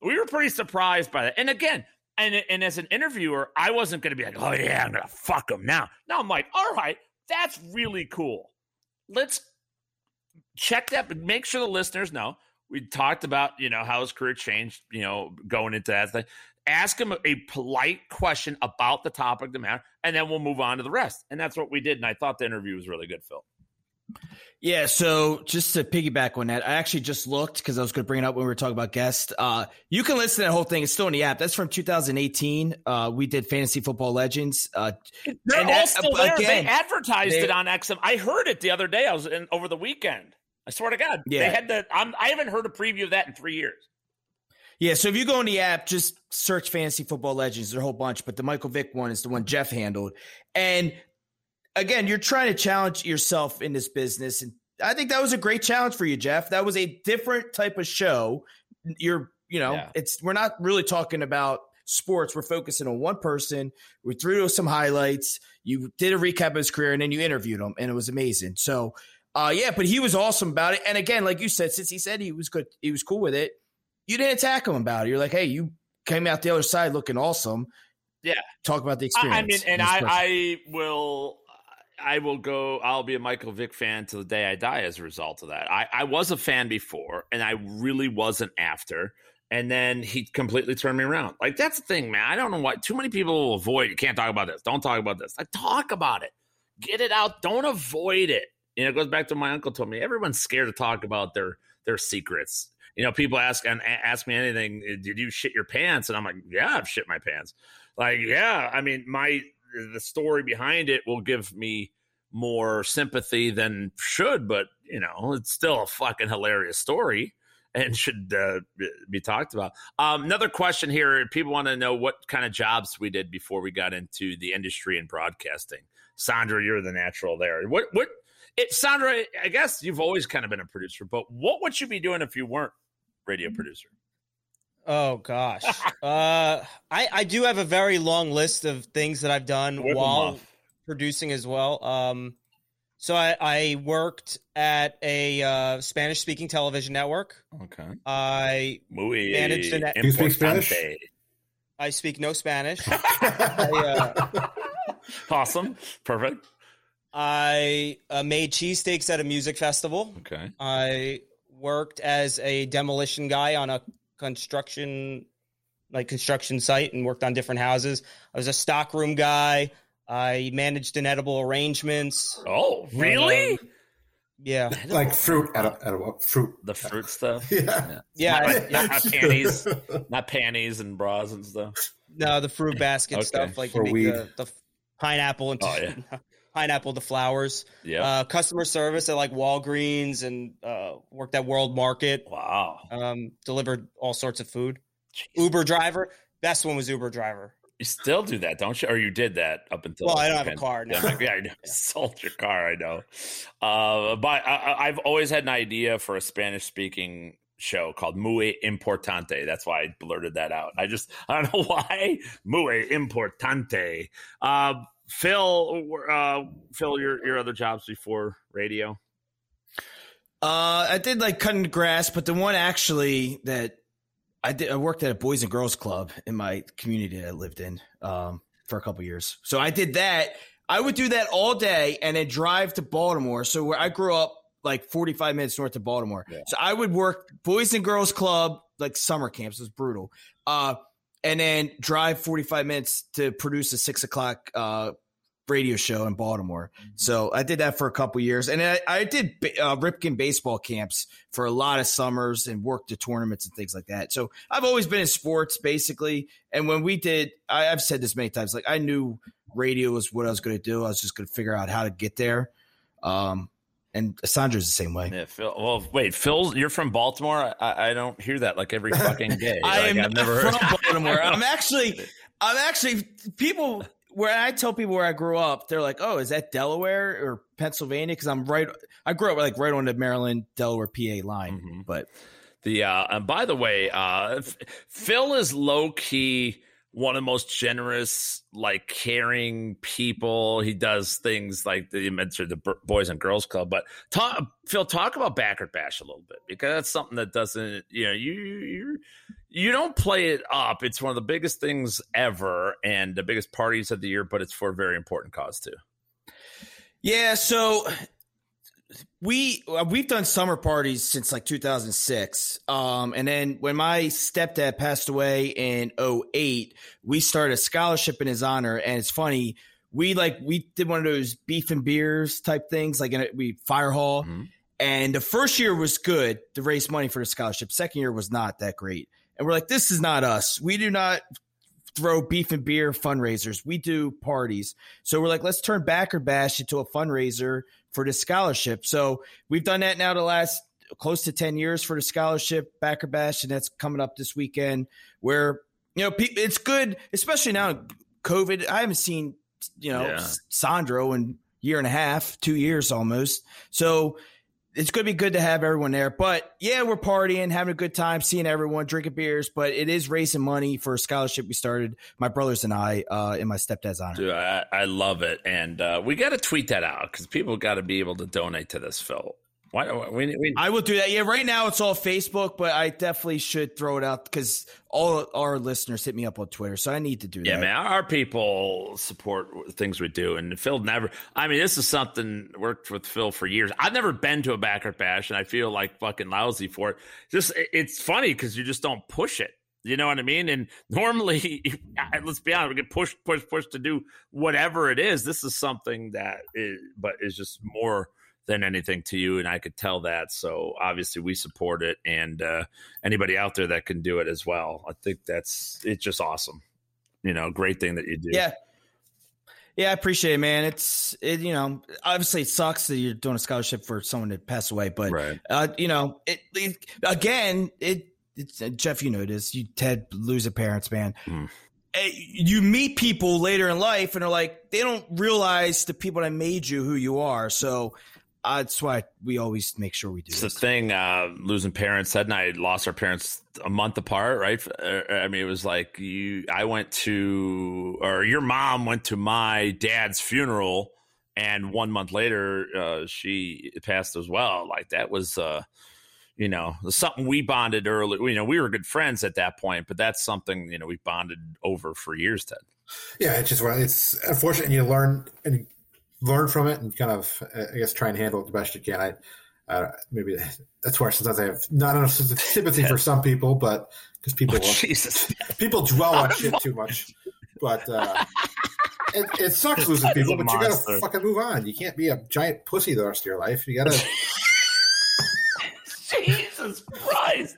We were pretty surprised by that. And again, and and as an interviewer, I wasn't going to be like, "Oh yeah, I'm going to fuck him now." No, I'm like, "All right." That's really cool. Let's check that, but make sure the listeners know. We talked about, you know, how his career changed, you know, going into that. thing. Ask him a polite question about the topic of the matter, and then we'll move on to the rest. And that's what we did. And I thought the interview was really good, Phil. Yeah, so just to piggyback on that, I actually just looked because I was going to bring it up when we were talking about guests. Uh, you can listen to that whole thing; it's still in the app. That's from 2018. Uh, we did Fantasy Football Legends. Uh, They're all that, still there. Again, they advertised they, it on XM. I heard it the other day. I was in over the weekend. I swear to God, yeah. they had the. I'm, I haven't heard a preview of that in three years. Yeah, so if you go in the app, just search Fantasy Football Legends. There's a whole bunch, but the Michael Vick one is the one Jeff handled. And again, you're trying to challenge yourself in this business, and I think that was a great challenge for you, Jeff. That was a different type of show. You're, you know, yeah. it's we're not really talking about sports. We're focusing on one person. We threw some highlights. You did a recap of his career, and then you interviewed him, and it was amazing. So, uh, yeah, but he was awesome about it. And again, like you said, since he said he was good, he was cool with it. You didn't attack him about it. You're like, hey, you came out the other side looking awesome. Yeah, talk about the experience. I mean, and I, I will I will go. I'll be a Michael Vick fan till the day I die as a result of that. I, I was a fan before, and I really wasn't after. And then he completely turned me around. Like that's the thing, man. I don't know why too many people will avoid. You can't talk about this. Don't talk about this. Like talk about it. Get it out. Don't avoid it. You know, it goes back to my uncle told me everyone's scared to talk about their their secrets. You know, people ask and ask me anything. Did you shit your pants? And I'm like, yeah, I've shit my pants. Like, yeah. I mean, my the story behind it will give me more sympathy than should, but you know, it's still a fucking hilarious story and should uh, be talked about. Um, another question here: people want to know what kind of jobs we did before we got into the industry and broadcasting. Sandro, you're the natural there. What what? It, Sandro, I guess you've always kind of been a producer, but what would you be doing if you weren't radio producer? Oh gosh, uh, I I do have a very long list of things that I've done Whip while producing as well. Um, so I, I worked at a uh, Spanish speaking television network. Okay. I Muy managed an. Do you speak Spanish? I speak no Spanish. I, uh, awesome. Perfect. I uh, made cheesesteaks at a music festival. Okay. I worked as a demolition guy on a construction like construction site and worked on different houses. I was a stockroom guy. I managed inedible arrangements. Oh, really? Um, yeah, like fruit, edible, fruit, the fruit stuff. Yeah, yeah, not, yeah. Not, not, panties, not panties and bras and stuff. No, the fruit basket okay. stuff, like the, the, pineapple and oh, yeah. Pineapple to flowers. Yeah. Uh, customer service at like Walgreens and uh, worked at World Market. Wow. Um, delivered all sorts of food. Jeez. Uber driver. Best one was Uber driver. You still do that, don't you? Or you did that up until? Well, I don't have a car now. yeah, I know. sold your car. I know. Uh, but I, have always had an idea for a Spanish-speaking show called Muy Importante. That's why I blurted that out. I just I don't know why Muy Importante. Uh, Phil, uh, Phil, your your other jobs before radio? Uh, I did like cutting grass, but the one actually that I did, I worked at a boys and girls club in my community that I lived in um, for a couple years. So I did that. I would do that all day and then drive to Baltimore. So where I grew up, like 45 minutes north of Baltimore. Yeah. So I would work boys and girls club, like summer camps. It was brutal. Uh, and then drive 45 minutes to produce a six o'clock uh, radio show in Baltimore. Mm-hmm. So I did that for a couple years, and I, I did uh, Ripken baseball camps for a lot of summers and worked at tournaments and things like that. So I've always been in sports basically. And when we did, I, have said this many times, like I knew radio was what I was going to do. I was just going to figure out how to get there. Um, and Sandro's the same way. Yeah, Phil. Well, wait, Phil, you're from Baltimore. I, I don't hear that like every fucking day. I like, am I've never from heard. Baltimore. I'm actually, I'm actually people where I tell people where I grew up, they're like, "Oh, is that Delaware or Pennsylvania?" Because I'm right. I grew up like right on the Maryland Delaware PA line. Mm-hmm. But the uh, and by the way, uh, Phil is low key one of the most generous, like caring people. He does things like the, you mentioned the Boys and Girls Club, but talk, Phil, talk about Backyard Bash a little bit because that's something that doesn't, you know, you you you don't play it up. It's one of the biggest things ever and the biggest parties of the year, but it's for a very important cause too. Yeah, so we uh, we've done summer parties since like 2006 um, and then when my stepdad passed away in 08 we started a scholarship in his honor and it's funny we like we did one of those beef and beers type things, like in a, we fire hall. Mm-hmm. And the first year was good to raise money for the scholarship. Second year was not that great. And we're like, this is not us. We do not throw beef and beer fundraisers. We do parties. So we're like, let's turn Backer Bash into a fundraiser for the scholarship. So we've done that now the last close to 10 years for the scholarship Backer Bash. And that's coming up this weekend where, you know, it's good, especially now COVID. I haven't seen, you know, yeah. Sandro in year and a half, two years almost. So it's going to be good to have everyone there. But yeah, we're partying, having a good time, seeing everyone, drinking beers. But it is raising money for a scholarship we started, my brothers and I, uh, in my stepdad's honor. Dude, I, I love it, and uh, we got to tweet that out because people got to be able to donate to this, Phil. Why, we, we, I will do that. Yeah, right now it's all Facebook, but I definitely should throw it out because all our listeners hit me up on Twitter, so I need to do yeah, that. Yeah, man, our people support things we do, and Phil never. I mean, this is something worked with Phil for years. I've never been to a backer bash, and I feel like fucking lousy for it. Just it's funny because you just don't push it. You know what I mean? And normally, let's be honest, we get pushed, pushed, pushed to do whatever it is. This is something that is, but is just more than anything to you, and I could tell that. So obviously, we support it, and uh, anybody out there that can do it as well. I think that's it's just awesome. You know, great thing that you do. Yeah. Yeah, I appreciate it, man. It's it, you know, obviously it sucks that you're doing a scholarship for someone to pass away, but right. uh, you know, it, it again, it it's uh, Jeff, you know this. You Ted lose a parents, man. Mm you meet people later in life and are like they don't realize the people that made you who you are so uh, that's why we always make sure we do. It's this. the thing. Uh, losing parents. Ted and I lost our parents a month apart, right? Uh, I mean, it was like you. I went to, or your mom went to my dad's funeral, and one month later, uh, she passed as well. Like that was, uh, you know, something we bonded early. You know, we were good friends at that point, but that's something you know we bonded over for years. Ted. Yeah, it's just it's unfortunate. and You learn and learn from it and kind of, I guess, try and handle it the best you can. I, uh, maybe that's where sometimes I have not enough sympathy for some people, but because people, oh, Jesus. people dwell on shit too much. But uh, it, it, sucks losing people, but you gotta fucking move on. You can't be a giant pussy the rest of your life. You gotta. Jesus Christ.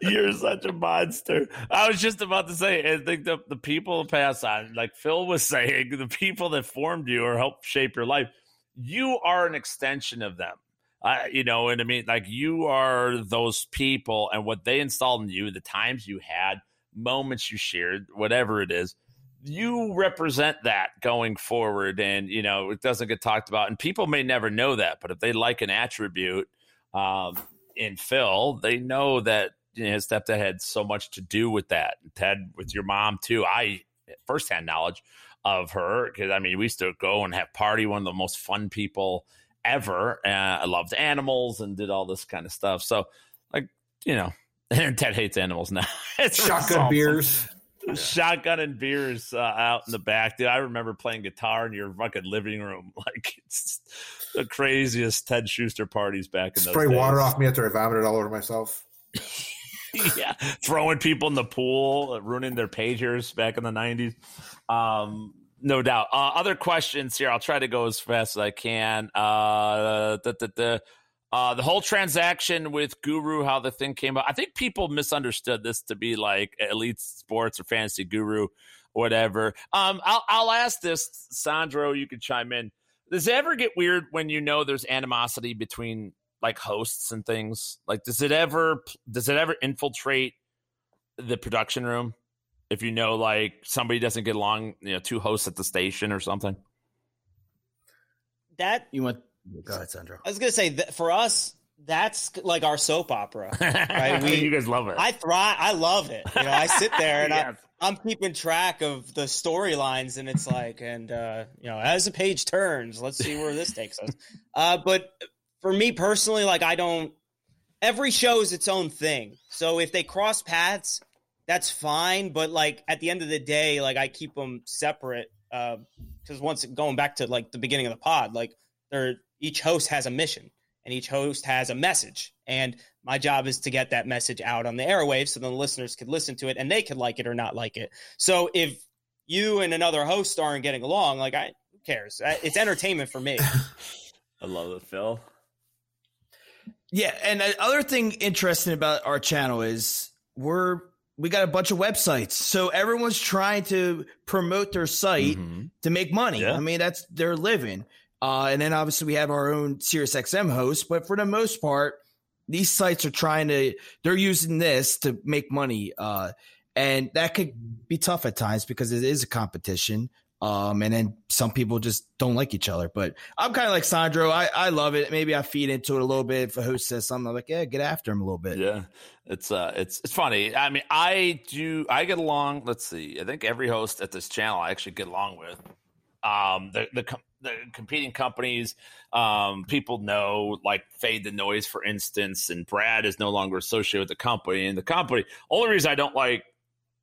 You're such a monster. I was just about to say, I think the, the people pass on, like Phil was saying, the people that formed you or helped shape your life, you are an extension of them. Uh, you know what I mean? Like you are those people and what they installed in you, the times you had, moments you shared, whatever it is, you represent that going forward. And, you know, it doesn't get talked about. And people may never know that, but if they like an attribute, um, in Phil, they know that you know, his stepdad had so much to do with that. Ted, with your mom too. I firsthand knowledge of her because I mean we used to go and have party. One of the most fun people ever. Uh, I loved animals and did all this kind of stuff. So like you know, and Ted hates animals now. it's shotgun beers. Shotgun and beers uh, out in the back. Dude, I remember playing guitar in your fucking living room. Like the craziest Ted Schuster parties back in the Spray water off me after I vomited all over myself. yeah, throwing people in the pool, ruining their pagers back in the nineties. Um, no doubt. Uh, other questions here. I'll try to go as fast as I can. Uh, the, the, the, uh, the whole transaction with Guru, how the thing came out. I think people misunderstood this to be like elite sports or fantasy guru, whatever. Um, I'll, I'll ask this, Sandro. You can chime in. Does it ever get weird when you know there's animosity between like hosts and things? Like, does it ever does it ever infiltrate the production room if you know like somebody doesn't get along, you know, two hosts at the station or something? That you want? Go ahead, Sandro. I was gonna say that for us, that's like our soap opera, right? We, you guys love it. I thrive. I love it. You know, I sit there and yes. I, am keeping track of the storylines, and it's like, and uh, you know, as the page turns, let's see where this takes us. Uh, but for me personally, like, I don't. Every show is its own thing. So if they cross paths, that's fine. But like at the end of the day, like I keep them separate because uh, once going back to like the beginning of the pod, like they're each host has a mission and each host has a message. And my job is to get that message out on the airwaves so the listeners could listen to it and they could like it or not like it. So if you and another host aren't getting along, like I cares? It's entertainment for me. I love it, Phil. Yeah, and other thing interesting about our channel is we're we got a bunch of websites, so everyone's trying to promote their site mm-hmm. to make money. Yeah. I mean, that's their living. Uh, and then obviously we have our own SiriusXM host, but for the most part, these sites are trying to they're using this to make money. Uh, and that could be tough at times because it is a competition. Um, and then some people just don't like each other. But I'm kind of like Sandro. I, I love it. Maybe I feed into it a little bit. If a host says something, I'm like, yeah, get after him a little bit. Yeah, it's uh, it's it's funny. I mean, I do. I get along. Let's see. I think every host at this channel I actually get along with. Um, the the the competing companies, um, people know like Fade the Noise, for instance, and Brad is no longer associated with the company. And the company, only reason I don't like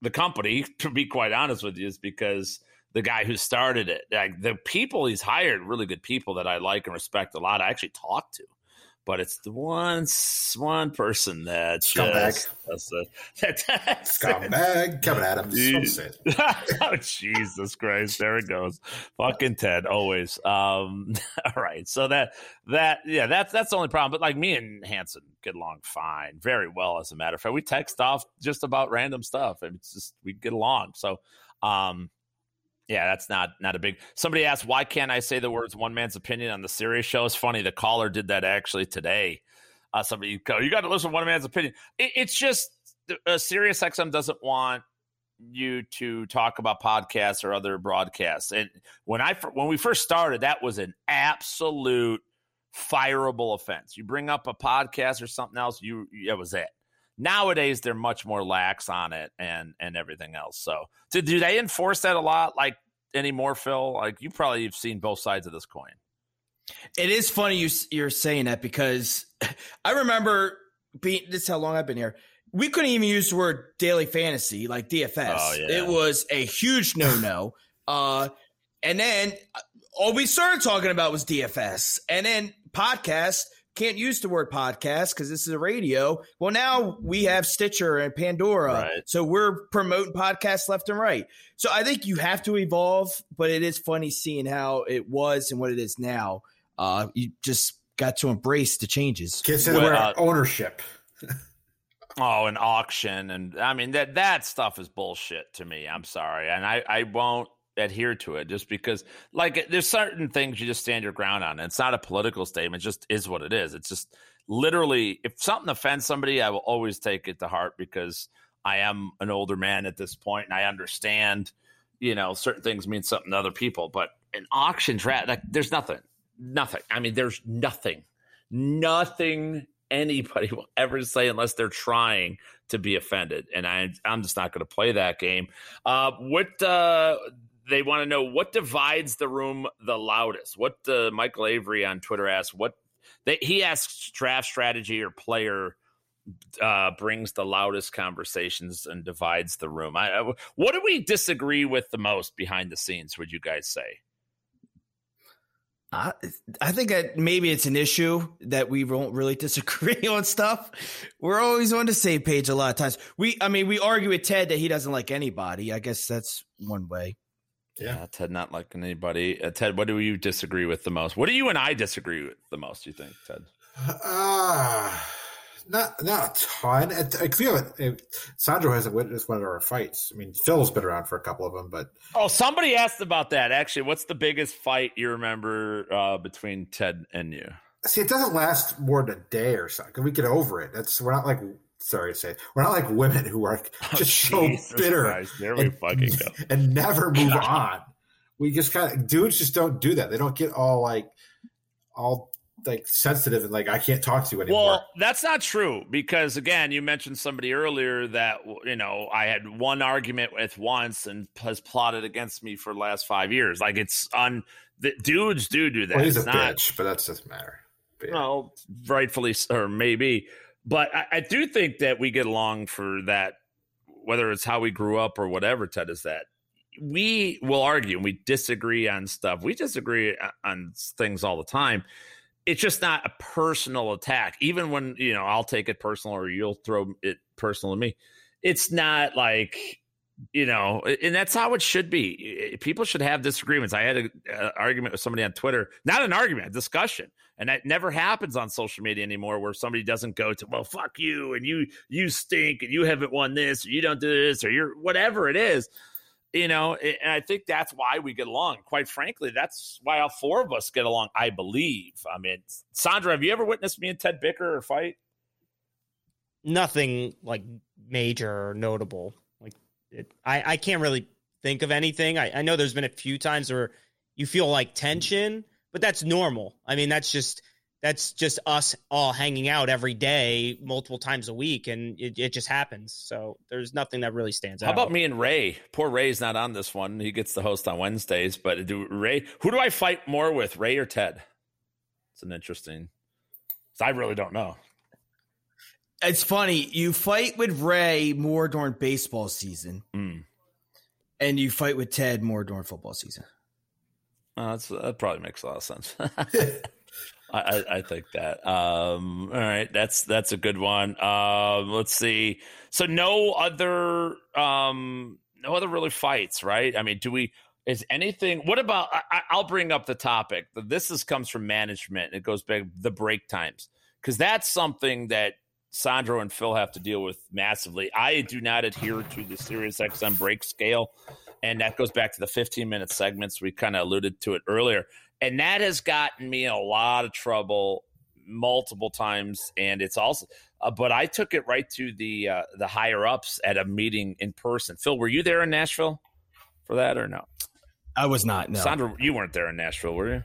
the company, to be quite honest with you, is because the guy who started it, like the people he's hired, really good people that I like and respect a lot. I actually talk to but it's the one one person that scumbag. That's, that's scumbag Kevin Adams. oh Jesus Christ! There it goes. Fucking Ted always. Um, all right, so that that yeah, that's that's the only problem. But like me and Hanson get along fine, very well. As a matter of fact, we text off just about random stuff. It's just we get along. So um, yeah, that's not not a big. Somebody asked, "Why can't I say the words one man's opinion on the Sirius show?" It's funny. The caller did that actually today. Uh, somebody go, you got to listen to one man's opinion. It, it's just uh, Sirius XM doesn't want you to talk about podcasts or other broadcasts. And when I when we first started, that was an absolute fireable offense. You bring up a podcast or something else, you that was it. Nowadays, they're much more lax on it and and everything else. So, do, do they enforce that a lot, like anymore, Phil? Like you probably have seen both sides of this coin. It is funny you you're saying that because I remember being. This is how long I've been here. We couldn't even use the word daily fantasy like DFS. Oh, yeah. It was a huge no no. uh, and then uh, all we started talking about was DFS, and then podcast can't use the word podcast because this is a radio. Well, now we have Stitcher and Pandora. Right. So we're promoting podcasts left and right. So I think you have to evolve, but it is funny seeing how it was and what it is now. Uh, you just got to embrace the changes. Consider well, uh, ownership. oh, an auction. And I mean, that, that stuff is bullshit to me. I'm sorry. And I, I won't adhere to it just because like there's certain things you just stand your ground on. It's not a political statement, just is what it is. It's just literally if something offends somebody, I will always take it to heart because I am an older man at this point and I understand, you know, certain things mean something to other people. But an auction draft, like there's nothing. Nothing. I mean, there's nothing. Nothing anybody will ever say unless they're trying to be offended. And I, I'm just not going to play that game. Uh, what uh, they want to know what divides the room the loudest. What uh, Michael Avery on Twitter asks, what they, he asks draft strategy or player uh, brings the loudest conversations and divides the room. I, I, what do we disagree with the most behind the scenes? Would you guys say? I, I think that maybe it's an issue that we won't really disagree on stuff. We're always on the same page a lot of times. We, I mean, we argue with Ted that he doesn't like anybody. I guess that's one way. Yeah. yeah. Ted not liking anybody. Uh, Ted, what do you disagree with the most? What do you and I disagree with the most? You think, Ted? Uh, not not a ton. I feel it. Sandro hasn't witnessed one of our fights. I mean, Phil's been around for a couple of them, but oh, somebody asked about that. Actually, what's the biggest fight you remember uh, between Ted and you? See, it doesn't last more than a day or something. We get over it. That's we're not like sorry to say, we're not like women who are oh, just oh, so bitter and, and, never move on. We just kind of dudes just don't do that. They don't get all like all like sensitive and like I can't talk to you anymore. Well, that's not true because again, you mentioned somebody earlier that you know I had one argument with once and has plotted against me for the last five years. Like it's on the dudes do do that. Well, he's it's a not, bitch, but that doesn't matter. Yeah. Well, rightfully or maybe but I, I, do think that we get along for that, whether it's how we grew up or whatever, Ted, is that we will argue and we disagree on stuff. We disagree on things all the time. It's just not a personal attack. Even when, you know, I'll take it personal or you'll throw it personal to me. It's not like you know, and that's how it should be. People should have disagreements. I had an argument with somebody on Twitter, not an argument, a discussion, and that never happens on social media anymore, where somebody doesn't go to, well, fuck you, and you you stink, and you haven't won this, or you don't do this, or you're whatever it is. You know, and I think that's why we get along. Quite frankly, that's why all four of us get along. I believe. I mean, Sandro, have you ever witnessed me and Ted bicker or fight? Nothing like major or notable. It, I, I can't really think of anything. I, I know there's been a few times where you feel like tension, but that's normal. I mean, that's just that's just us all hanging out every day, multiple times a week, and it, it just happens. So there's nothing that really stands How out. How about me and Ray? Poor Ray's not on this one. He gets the host on Wednesdays, but do Ray? Who do I fight more with, Ray or Ted? It's an interesting. I really don't know. It's funny. You fight with Ray more during baseball season, mm. and you fight with Ted more during football season. Uh, that probably makes a lot of sense. I, I, think that. Um, all right, that's that's a good one. Uh, let's see. So no other um, no other really fights, right? I mean, do we? Is anything? What about? I, will bring up the topic. This is comes from management. It goes back the break times because that's something that Sandro and Phil have to deal with massively. I do not adhere to the Sirius XM break scale, and that goes back to the 15 minute segments. We kind of alluded to it earlier, and that has gotten me a lot of trouble multiple times. And it's also, uh, but I took it right to the uh, the higher ups at a meeting in person. Phil, were you there in Nashville for that or no? I was not. No, Sandro, you weren't there in Nashville, were you?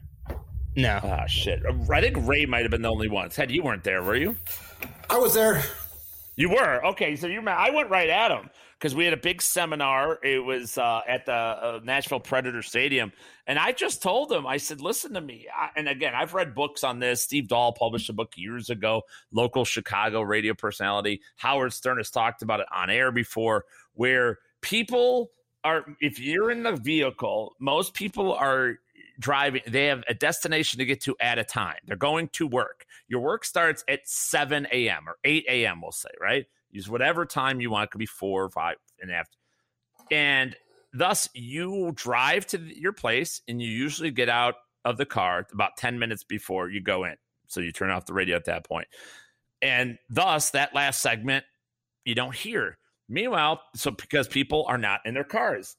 No. Ah, shit. I think Ray might have been the only one. Ted, you weren't there, were you? I was there. You were okay. So you, I went right at him because we had a big seminar. It was uh, at the uh, Nashville Predator Stadium, and I just told him, I said, "Listen to me." I, and again, I've read books on this. Steve Dahl published a book years ago. Local Chicago radio personality Howard Stern has talked about it on air before, where people are. If you're in the vehicle, most people are driving they have a destination to get to at a time. They're going to work. Your work starts at 7 a.m or 8 a.m we'll say right? Use whatever time you want. It could be four or five and after. And thus you drive to your place and you usually get out of the car about 10 minutes before you go in. So you turn off the radio at that point. And thus that last segment you don't hear. Meanwhile so because people are not in their cars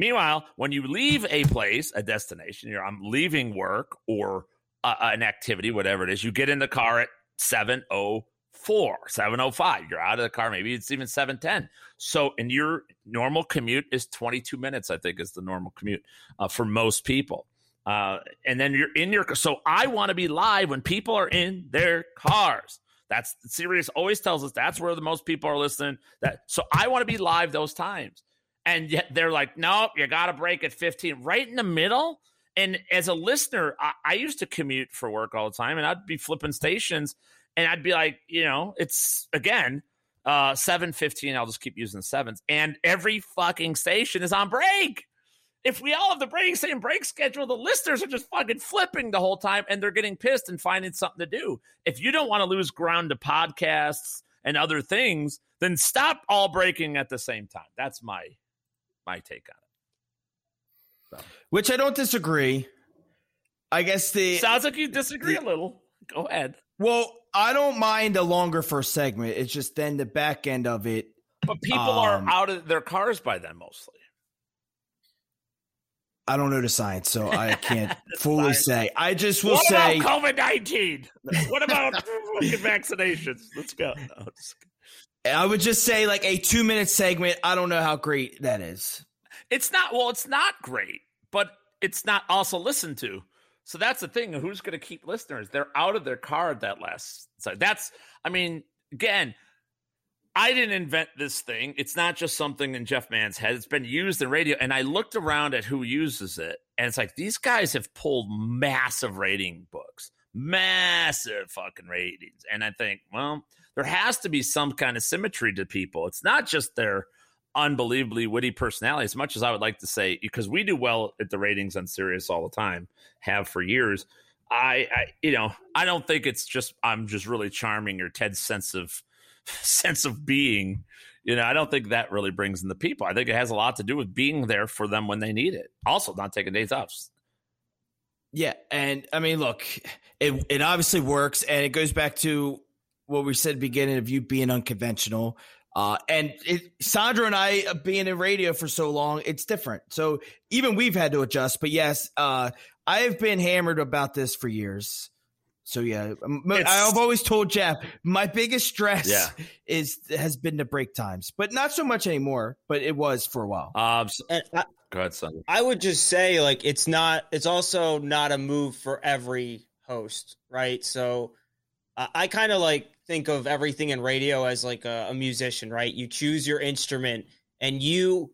Meanwhile, when you leave a place, a destination, you're I'm leaving work or uh, an activity, whatever it is, you get in the car at 704, 705. You're out of the car. Maybe it's even 710. So, and your normal commute is 22 minutes, I think is the normal commute uh, for most people. Uh, and then you're in your so I want to be live when people are in their cars. That's Sirius always tells us that's where the most people are listening. That so I want to be live those times and yet they're like, nope, you got to break at 15, right in the middle. And as a listener, I, I, used to commute for work all the time, and I'd be flipping stations, and I'd be like, you know, it's again uh 715 i'll just keep using the sevens and every fucking station is on break. If we all have the break same break schedule the listeners are just fucking flipping the whole time and they're getting pissed and finding something to do. If you don't want to lose ground to podcasts and other things then stop all breaking at the same time. That's my my take on it. So. Which I don't disagree. I guess the sounds like you disagree the, a little. Go ahead. Well, I don't mind a longer first segment. It's just then the back end of it. But people um, are out of their cars by then mostly. I don't know the science, so I can't fully say. I just will what say COVID nineteen. What about vaccinations? Let's go. No, I would just say like a two minute segment. I don't know how great that is. It's not. Well, it's not great, but it's not also listened to. So that's the thing. Who's going to keep listeners? They're out of their car at that last. So that's. I mean, again, I didn't invent this thing. It's not just something in Jeff Mans' head. It's been used in radio, and I looked around at who uses it, and it's like these guys have pulled massive rating books, massive fucking ratings, and I think, well there has to be some kind of symmetry to people. It's not just their unbelievably witty personality, as much as I would like to say, because we do well at the ratings on Sirius all the time, have for years. I, I, you know, I don't think it's just I'm just really charming or Ted's sense of sense of being. You know, I don't think that really brings in the people. I think it has a lot to do with being there for them when they need it. Also, not taking days off. Yeah, and I mean, look, it it obviously works, and it goes back to what we said at the beginning of you being unconventional. Uh, and it, Sandro and I uh, being in radio for so long, it's different. So even we've had to adjust. But yes, uh, I have been hammered about this for years. So yeah, it's, I've always told Jeff my biggest stress yeah. is has been the break times, but not so much anymore. But it was for a while. Um, so, I, go ahead, son. I would just say like it's not. It's also not a move for every host, right? So I kind of like think of everything in radio as like a, a, musician, right? You choose your instrument and you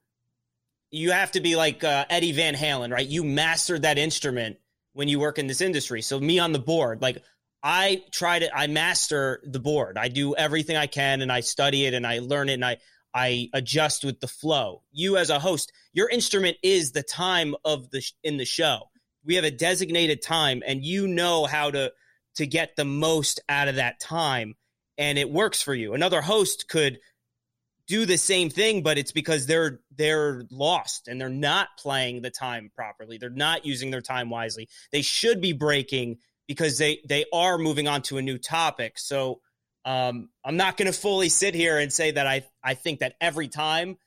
you have to be like uh, Eddie Van Halen, right? You mastered that instrument when you work in this industry. So me on the board, like I try to I master the board. I do everything I can and I study it and I learn it and I I adjust with the flow. You as a host, your instrument is the time of the in the show. We have a designated time and you know how to to get the most out of that time and it works for you. Another host could do the same thing, but it's because they're they're lost and they're not playing the time properly. They're not using their time wisely. They should be breaking because they they are moving on to a new topic. So um, I'm not going to fully sit here and say that I I think that every time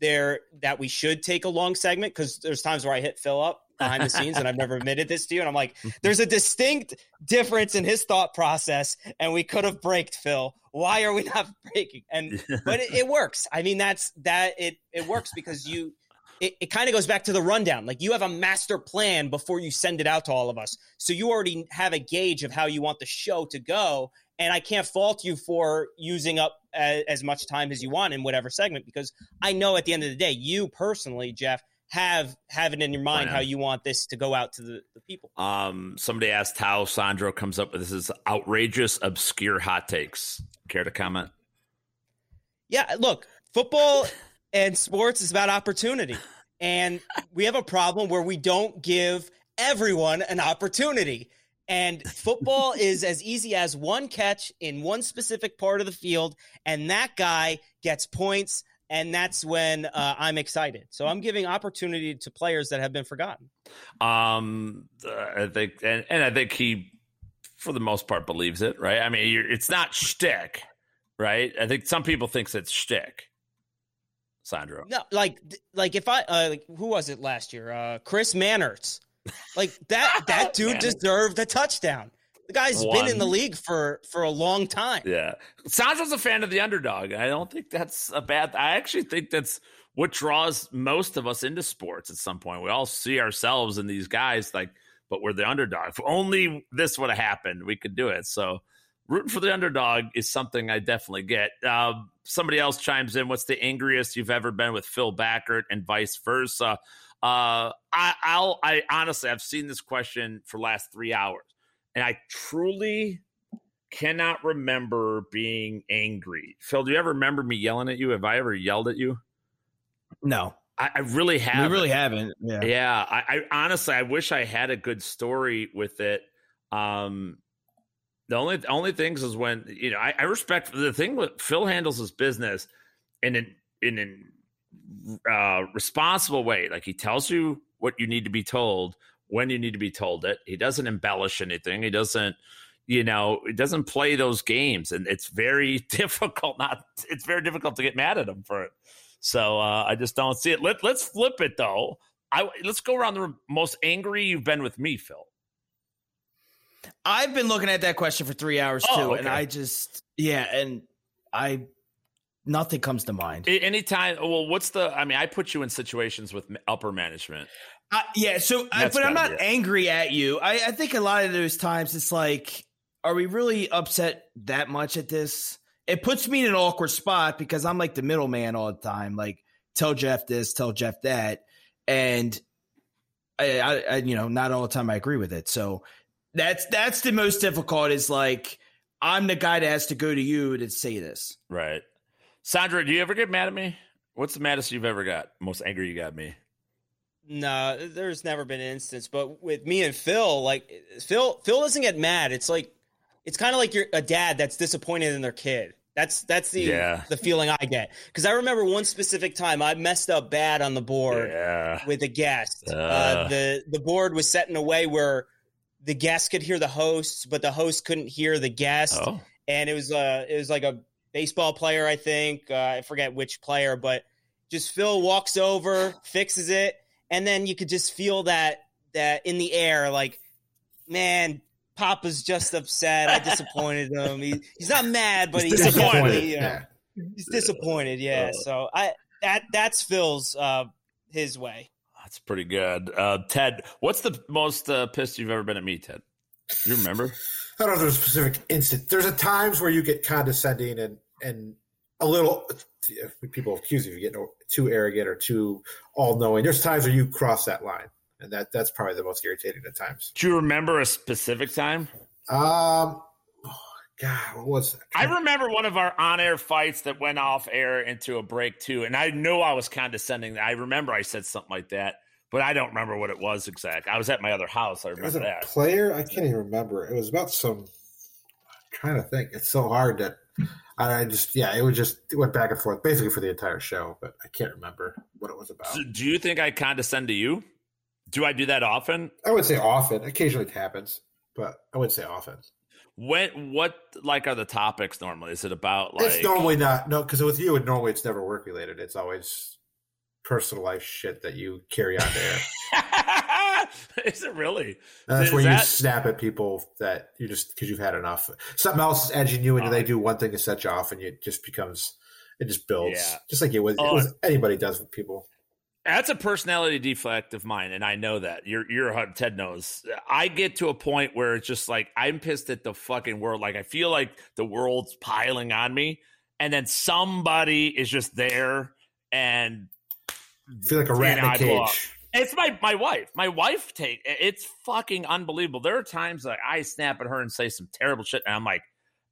there that we should take a long segment because there's times where I hit fill up behind the scenes and I've never admitted this to you. And I'm like mm-hmm. there's a distinct difference in his thought process and we could have braked Phil. Why are we not breaking and but it, it, works. I mean that's that it it works because you it, it kind of goes back to the rundown. Like you have a master plan before you send it out to all of us. So you already have a gauge of how you want the show to go. And I can't fault you for using up as, as much time as you want in whatever segment because I know at the end of the day you personally Jeff have have it in your mind how you want this to go out to the, the people. Um, somebody asked how Sandro comes up with this is outrageous, obscure hot takes. Care to comment? Yeah, look, football and sports is about opportunity. And we have a problem where we don't give everyone an opportunity. And football is as easy as one catch in one specific part of the field, and that guy gets points and that's when uh, I'm excited. So I'm giving opportunity to players that have been forgotten. Um, I think, and, and I think he, for the most part, believes it. Right? I mean, it's not shtick, right? I think some people thinks it's shtick. Sandro, no, like, like if I, uh, like, who was it last year? Uh, Chris Manhertz. Like that, that dude deserved a touchdown. The guy's One. been in the league for for a long time. Yeah, Sandro's a fan of the underdog. I don't think that's a bad. I actually think that's what draws most of us into sports. At some point, we all see ourselves in these guys, like, but we're the underdog. If only this would have happened, we could do it. So, rooting for the underdog is something I definitely get. Uh, somebody else chimes in. What's the angriest you've ever been with Phil Backert, and vice versa? Uh, I, I'll. I honestly, I've seen this question for last three hours and I truly cannot remember being angry. Phil, do you ever remember me yelling at you? Have I ever yelled at you? No. I, I really haven't. We really haven't. Yeah. Yeah. I, I, honestly I wish I had a good story with it. Um the only only things is when you know I, I respect the thing with Phil handles his business in an in an uh, responsible way. Like he tells you what you need to be told, when you need to be told it. He doesn't embellish anything. He doesn't, you know, he doesn't play those games, and it's very difficult. Not, it's very difficult to get mad at him for it. So uh, I just don't see it. Let Let's flip it though. I let's go around the most angry you've been with me, Phil. I've been looking at that question for three hours oh, too, okay. and I just yeah, and I nothing comes to mind. Anytime. Well, what's the? I mean, I put you in situations with upper management uh, yeah, so I, but I'm not angry at you. I, I think a lot of those times it's like, are we really upset that much at this? It puts me in an awkward spot because I'm like the middleman all the time. Like, tell Jeff this, tell Jeff that, and I, I, I, you know, not all the time I agree with it. So that's that's the most difficult. Is like I'm the guy that has to go to you to say this. Right, Sandro. Do you ever get mad at me? What's the maddest you've ever got? Most angry you got me? No, there's never been an instance. But with me and Phil, like Phil, Phil doesn't get mad. It's like it's kind of like you're a dad that's disappointed in their kid. That's that's the Yeah. the feeling I get because I remember one specific time I messed up bad on the board Yeah. with a guest. Uh, Uh. the the board was set in a way where the guest could hear the hosts, but the host couldn't hear the guest, Oh. and it was uh it was like a baseball player, I think. Uh, I forget which player, but just Phil walks over, fixes it, and then you could just feel that that in the air, like, man, Papa's just upset. I disappointed him. He, he's not mad, but He's he's disappointed. definitely, you know, Yeah. he's disappointed. Yeah. Uh. So I that that's Phil's uh his way. That's pretty good. Uh, Ted, what's the most uh, pissed you've ever been at me, Ted? You remember? I don't know if there's a specific instant. There's a times where you get condescending and and a little people accuse you of getting too arrogant or too all knowing. There's times where you cross that line, and that that's probably the most irritating at times. Do you remember a specific time? Um, oh, God, what was that? I remember one of our on-air fights that went off air into a break too, and I know I was condescending. I remember I said something like that, but I don't remember what it was exact. I was at my other house. I remember that. player. I can't even remember. It was about some. I'm trying to think. It's so hard that I just yeah. It was just it went back and forth basically for the entire show, but I can't remember what it was about. So do you think I condescend to you? Do I do that often? I would say often. Occasionally it happens, but I would say often. When what like are the topics normally? Is it about like it's normally not no because with you, and normally it's never work related. It's always personal life shit that you carry on there. Is it really? And that's Is where you snap at people that you just because you've had enough. Something else is edging you, and Oh. Uh-huh. they do one thing to set you off, and it just becomes it just builds, Yeah. just like it was, Oh, it uh, was anybody does with people. That's a personality defect of mine, and I know that. You're you're Ted knows. I get to a point where it's just like I'm pissed at the fucking world. Like I feel like the world's piling on me, and then somebody is just there, and I feel like a rat in a cage. It's my my wife. My wife take it's fucking unbelievable. There are times like I snap at her and say some terrible shit, and I'm like,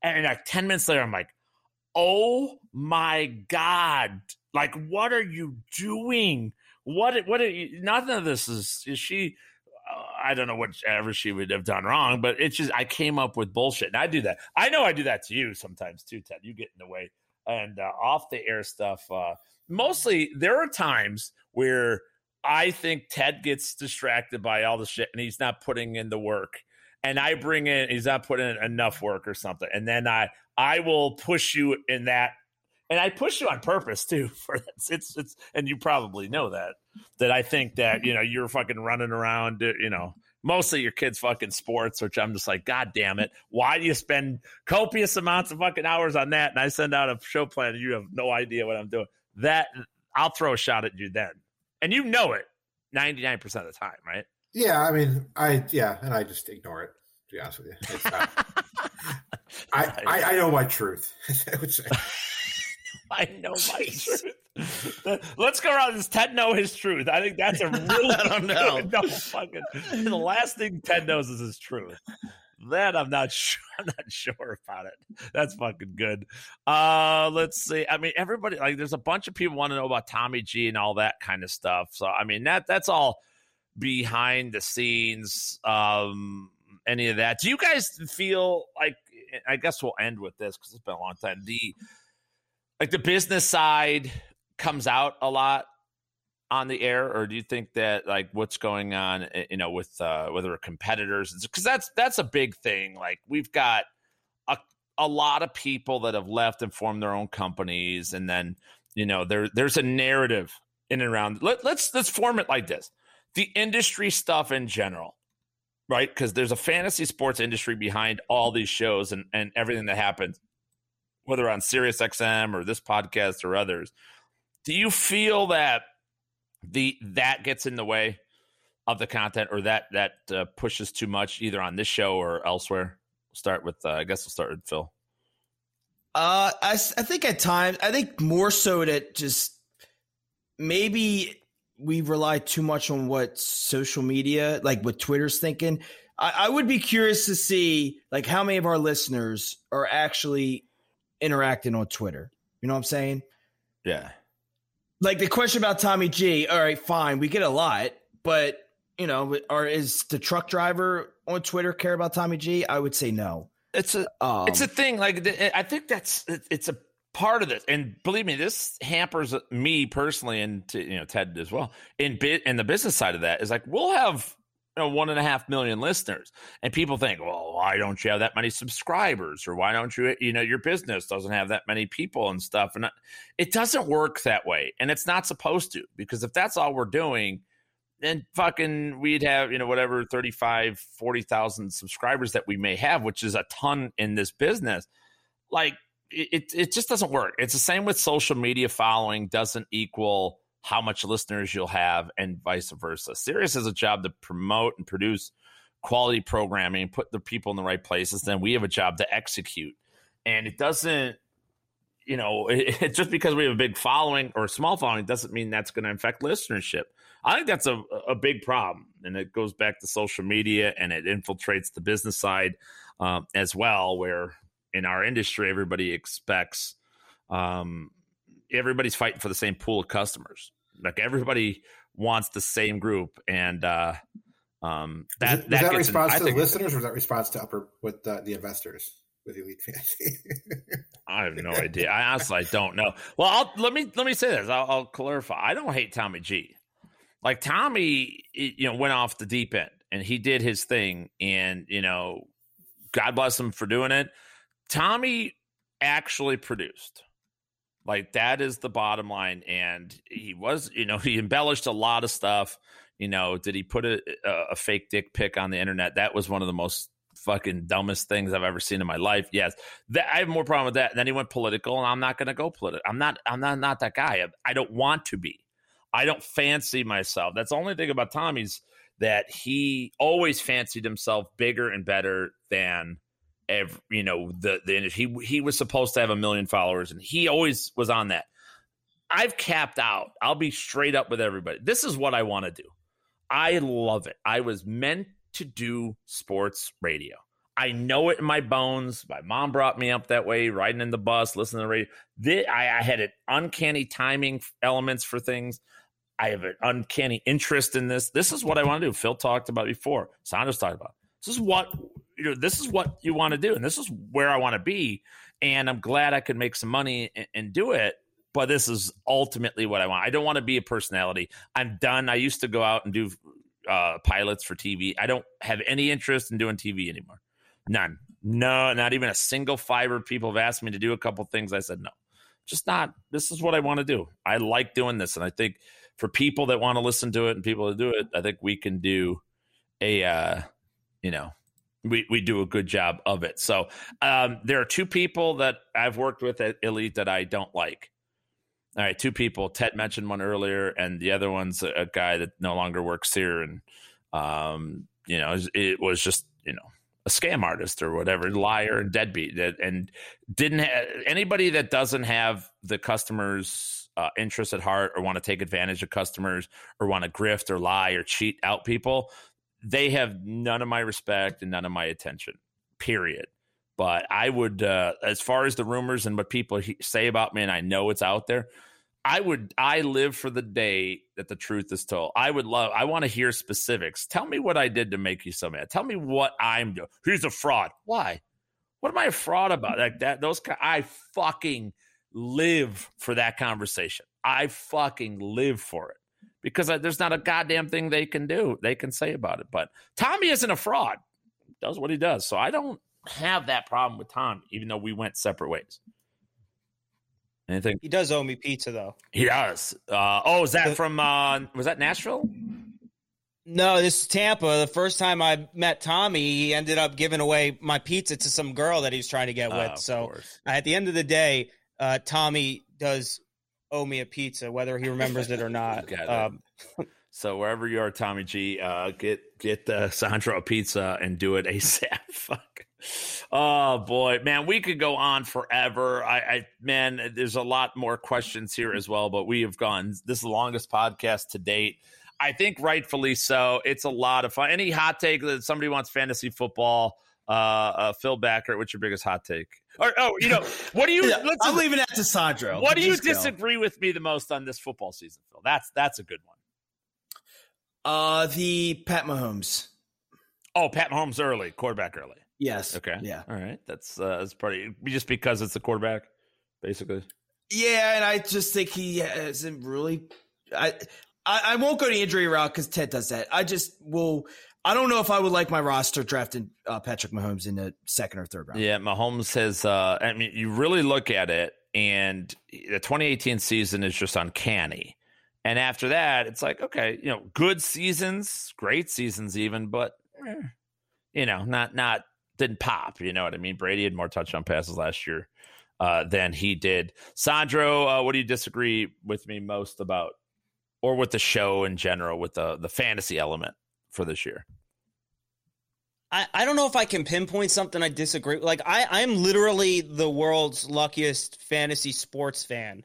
and like ten minutes later, I'm like, oh my god, like what are you doing? What what are you, nothing of this is is she uh, I don't know whatever she would have done wrong, but it's just I came up with bullshit, and I do that. I know I do that to you sometimes too, Ted. You get in the way, and uh, off the air stuff. Uh, mostly, there are times where I think Ted gets distracted by all the shit, and he's not putting in the work. And I bring in, he's not putting in enough work or something, and then I I will push you in that and I push you on purpose too. For this, it's it's, and you probably know that that I think that you know you're fucking running around, uh, you know, mostly your kids' fucking sports, which I'm just like, God damn it, why do you spend copious amounts of fucking hours on that? And I send out a show plan, and you have no idea what I'm doing. That I'll throw a shot at you then, and you know it, ninety nine percent of the time, right? Yeah, I mean, I yeah, and I just ignore it. To be honest with you, not- I, I I know my truth. I would say. I know my truth. Let's go around. Does Ted know his truth? I think that's a really I don't know. no fucking. The last thing Ted knows is his truth. That I'm not sure. I'm not sure about it. That's fucking good. Uh, let's see. I mean, everybody like there's a bunch of people want to know about Tommy G and all that kind of stuff. So I mean that that's all behind the scenes. Um, any of that? Do you guys feel like? I guess we'll end with this because it's been a long time. The like the business side comes out a lot on the air or do you think that like what's going on eh, you know with uh whether competitors? Because that's that's a big thing like we've got a, a lot of people that have left and formed their own companies and then you know there there's a narrative in and around Let, let's let's form it like this. The industry stuff in general right? Because there's a fantasy sports industry behind all these shows and and everything that happens whether on Sirius XM or this podcast or others, do you feel that the that gets in the way of the content or that that uh, pushes too much either on this show or elsewhere? We'll start with uh, I guess we'll start with Phil. Uh, I, I think at times, I think more so that just maybe we rely too much on what social media, like what Twitter's thinking. I, I would be curious to see like how many of our listeners are actually interacting on Twitter. You know what I'm saying? Yeah. Like the question about Tommy G. All right, fine, we get a lot, but you know, or is the truck driver on Twitter care about Tommy G? I would say no. it's a um, it's a thing. Like I think that's it's a part of this, and believe me, this hampers me personally, and to, you know Ted as well. In bit and the business side of that is like we'll have you know, one and a half million listeners, and people think, well, why don't you have that many subscribers, or why don't you, you know, your business doesn't have that many people and stuff, and uh, it doesn't work that way, and it's not supposed to, because if that's all we're doing then fucking we'd have you know whatever 35 40,000 subscribers that we may have which is a ton in this business. Like it it just doesn't work. It's the same with social media following doesn't equal how much listeners you'll have and vice versa Sirius has a job to promote and produce quality programming put the people in the right places then we have a job to execute and it doesn't you know it, it just because we have a big following or a small following doesn't mean that's going to affect listenership I think that's a, a big problem. And it goes back to social media and it infiltrates the business side um, as well, where in our industry, everybody expects um, everybody's fighting for the same pool of customers. Like everybody wants the same group. And, uh, um, that, was, that, that response in, to the listeners or was that response to upper with uh, the investors? with elite fantasy. I have no idea. I honestly I don't know. Well, I'll, let me let me say this. I'll, I'll, clarify. I don't hate Tommy G like Tommy, you know, went off the deep end and he did his thing, and you know, God bless him for doing it. Tommy actually produced. Like that is the bottom line, and he was, you know, he embellished a lot of stuff. You know, did he put a, a fake dick pic on the internet? That was one of the most fucking dumbest things I've ever seen in my life. Yes, that, I have more problem with that. And then he went political, and I'm not going to go political. I'm not. I'm not not that guy. I, I, don't want to be. I don't fancy myself. That's the only thing about Tommy's that he always fancied himself bigger and better than every, you know the the he he was supposed to have a million followers and he always was on that. I've capped out. I'll be straight up with everybody. This is what I want to do. I love it. I was meant to do sports radio. I know it in my bones. My mom brought me up that way, riding in the bus, listening to the radio. This, I, I had an uncanny timing elements for things. I have an uncanny interest in this. This is what I want to do. Phil talked about before. Sandro's talked about. This is what you know, this is what you want to do, and this is where I want to be. And I'm glad I could make some money and, and do it. But this is ultimately what I want. I don't want to be a personality. I'm done. I used to go out and do uh, pilots for TV. I don't have any interest in doing TV anymore. None. No, not even a single fiber. People have asked me to do a couple things. I said no. Just not. This is what I want to do. I like doing this, and I think for people that want to listen to it and people to do it, I think we can do a, uh, you know, we, we do a good job of it. So um, there are two people that I've worked with at Elite that I don't like. All right, two people. Ted mentioned one earlier, and the other one's a, a guy that no longer works here, and um, you know, it was just you know a scam artist or whatever, liar and deadbeat, and didn't anybody that doesn't have the customers uh, interest at heart or want to take advantage of customers or want to grift or lie or cheat out people, they have none of my respect and none of my attention, period. But I would, uh, as far as the rumors and what people he- say about me, and I know it's out there, I would, I live for the day that the truth is told. I would love, I want to hear specifics. Tell me what I did to make you so mad. Tell me what I'm doing. He's a fraud. Why? What am I a fraud about? Like that, those, I fucking live for that conversation. I fucking live for it because there's not a goddamn thing they can do, they can say about it. But Tommy isn't a fraud, he does what he does. So I don't have that problem with Tommy, even though we went separate ways. Anything? He does owe me pizza, though. He does. Uh, oh, is that the, from, uh, was that Nashville? No, this is Tampa. The first time I met Tommy, he ended up giving away my pizza to some girl that he was trying to get with. Uh, so at the end of the day, uh, Tommy does owe me a pizza, whether he remembers it or not. Um, so wherever you are, Tommy G, uh, get get the Sandro pizza and do it ASAP. Fuck. Oh boy, man, we could go on forever. I, I, man, there's a lot more questions here as well, but we have gone. This is the longest podcast to date. I think rightfully so. It's a lot of fun. Any hot take that somebody wants fantasy football? Uh, uh, Phil Backert, what's your biggest hot take? Or oh, you know, what do you? yeah, I'm leaving that to Sandro. What do you disagree go. with me the most on this football season, Phil? That's that's a good one. Uh, the Pat Mahomes. Oh, Pat Mahomes early, quarterback early. Yes. Okay. Yeah. All right. That's uh, that's pretty just because it's the quarterback, basically. Yeah, and I just think he hasn't really. I I, I won't go to injury route because Ted does that. I just will. I don't know if I would like my roster drafting uh, Patrick Mahomes in the second or third round. Yeah, Mahomes has. Uh, I mean, you really look at it, and the 2018 season is just uncanny. And after that, it's like okay, you know, good seasons, great seasons, even, but eh, you know, not not didn't pop. You know what I mean? Brady had more touchdown passes last year uh, than he did. Sandro, uh, what do you disagree with me most about, or with the show in general, with the the fantasy element for this year? I, I don't know if I can pinpoint something I disagree. with. Like I, I'm literally the world's luckiest fantasy sports fan.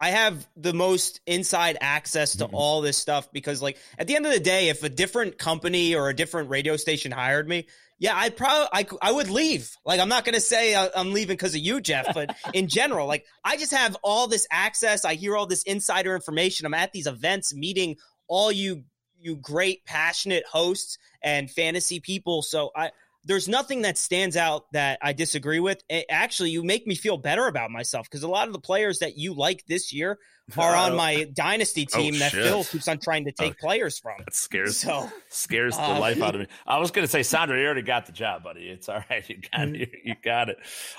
I have the most inside access to mm-hmm. all this stuff because, like, at the end of the day, if a different company or a different radio station hired me, yeah, I'd probably I, I would leave. Like, I'm not gonna say uh, I'm leaving because of you, Jeff, but in general, like, I just have all this access. I hear all this insider information. I'm at these events, meeting all you you great, passionate hosts and fantasy people. So I there's nothing that stands out that I disagree with. It, actually, you make me feel better about myself because a lot of the players that you like this year are on my dynasty oh, team oh, that Phil keeps on trying to take okay. players from. That scares so scares the uh, life out of me. I was going to say, Sandro, you already got the job, buddy. It's all right. You got mm-hmm. you, you got it.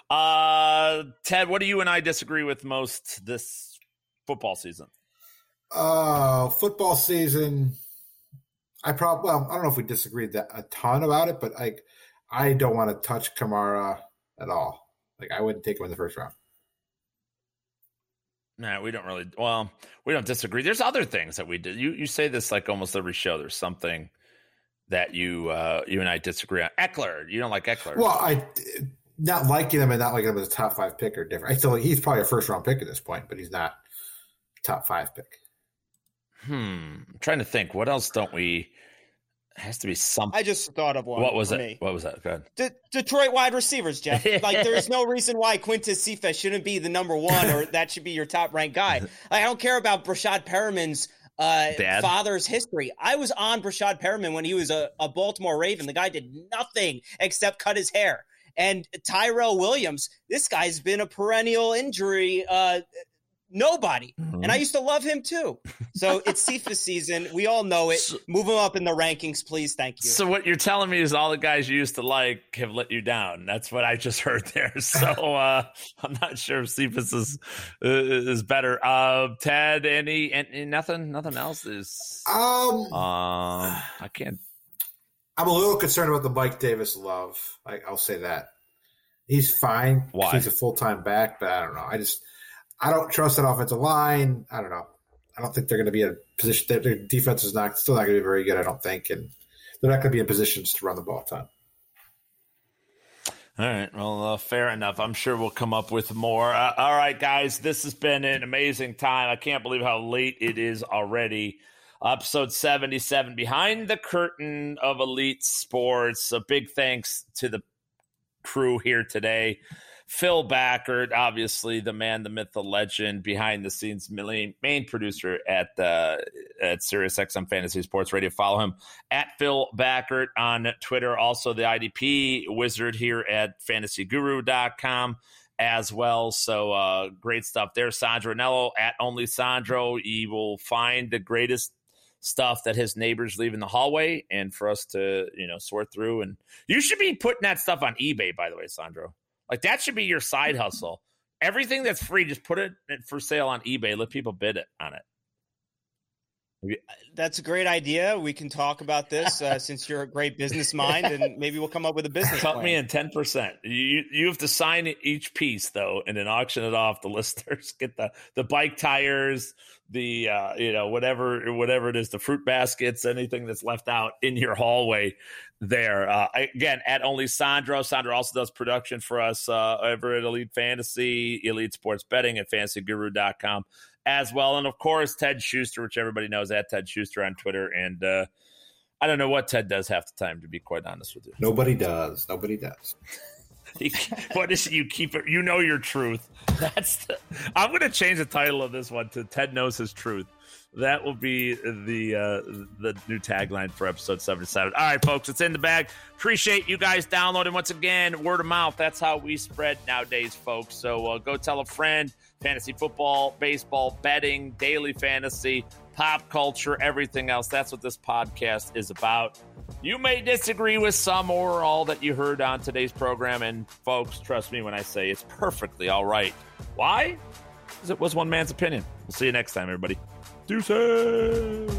Uh, Ted, what do you and I disagree with most this football season? Uh, football season. I probably well, I don't know if we disagreed that a ton about it, but like I don't want to touch Kamara at all. Like I wouldn't take him in the first round. No, we don't really. Well, we don't disagree. There's other things that we did. You you say this like almost every show. There's something that you uh you and I disagree on. Ekeler, you don't like Ekeler. Well, I not liking him and not liking him as a top five pick are different. I still he's probably a first round pick at this point, but he's not top five pick. Hmm. I'm trying to think. What else don't we? has to be something. I just thought of one. What was it? Me. What was that? Good. De- Detroit wide receivers, Jeff. like, there's no reason why Quintez Cephus shouldn't be the number one, or that should be your top ranked guy. Like, I don't care about Breshad Perriman's uh, father's history. I was on Breshad Perriman when he was a, a Baltimore Raven. The guy did nothing except cut his hair. And Tyrell Williams, this guy's been a perennial injury uh, Nobody. Mm-hmm. And I used to love him too. So it's Cephus season. We all know it. So, Move him up in the rankings, please. Thank you. So what you're telling me is all the guys you used to like have let you down. That's what I just heard there. So uh, I'm not sure if Cephus is uh, is better. Uh, Ted, any, any nothing, nothing else is. Um, um, I can't. I'm a little concerned about the Mike Davis love. I, I'll say that he's fine. Why? He's a full time back, but I don't know. I just I don't trust that offensive line. I don't know. I don't think they're going to be in a position. Their defense is not still not going to be very good. I don't think, and they're not going to be in positions to run the ball a ton. All right. Well, uh, fair enough. I'm sure we'll come up with more. Uh, all right, guys. This has been an amazing time. I can't believe how late it is already. Episode 77, Behind the Curtain of Elite Sports. A big thanks to the crew here today. Phil Backert, obviously the man, the myth, the legend, behind the scenes main, main producer at uh, at SiriusXM Fantasy Sports Radio. Follow him at Phil Backert on Twitter. Also the IDP wizard here at FantasyGuru.com as well. So uh, great stuff there. Sandro Anello at Only Sandro. You will find the greatest stuff that his neighbors leave in the hallway and for us to you know sort through and you should be putting that stuff on ebay by the way sandro like that should be your side hustle. Everything that's free, just put it for sale on eBay. Let people bid it on it. That's a great idea. We can talk about this uh, since you're a great business mind, and maybe we'll come up with a business. Cut plan. me in ten percent. You you have to sign each piece though, and then auction it off. The listeners get the the bike tires, the uh, you know whatever whatever it is, the fruit baskets, anything that's left out in your hallway. There uh, again at only Sandro. Sandro also does production for us uh, over at Elite Fantasy, Elite Sports Betting at FantasyGuru.com as well. And of course, Ted Schuster, which everybody knows at Ted Schuster on Twitter. And uh, I don't know what Ted does half the time, to be quite honest with you. Nobody does. Nobody does. what is it? you keep it? You know your truth. That's. The, I'm going to change the title of this one to Ted knows his truth. That will be the uh, the new tagline for episode 77. All right, folks, it's in the bag. Appreciate you guys downloading once again. Word of mouth. That's how we spread nowadays, folks. So uh, go tell a friend. Fantasy football, baseball, betting, daily fantasy, pop culture, everything else. That's what this podcast is about. You may disagree with some or all that you heard on today's program, and folks, trust me when I say it's perfectly all right. Why? Because it was one man's opinion. We'll see you next time, everybody. Deuces.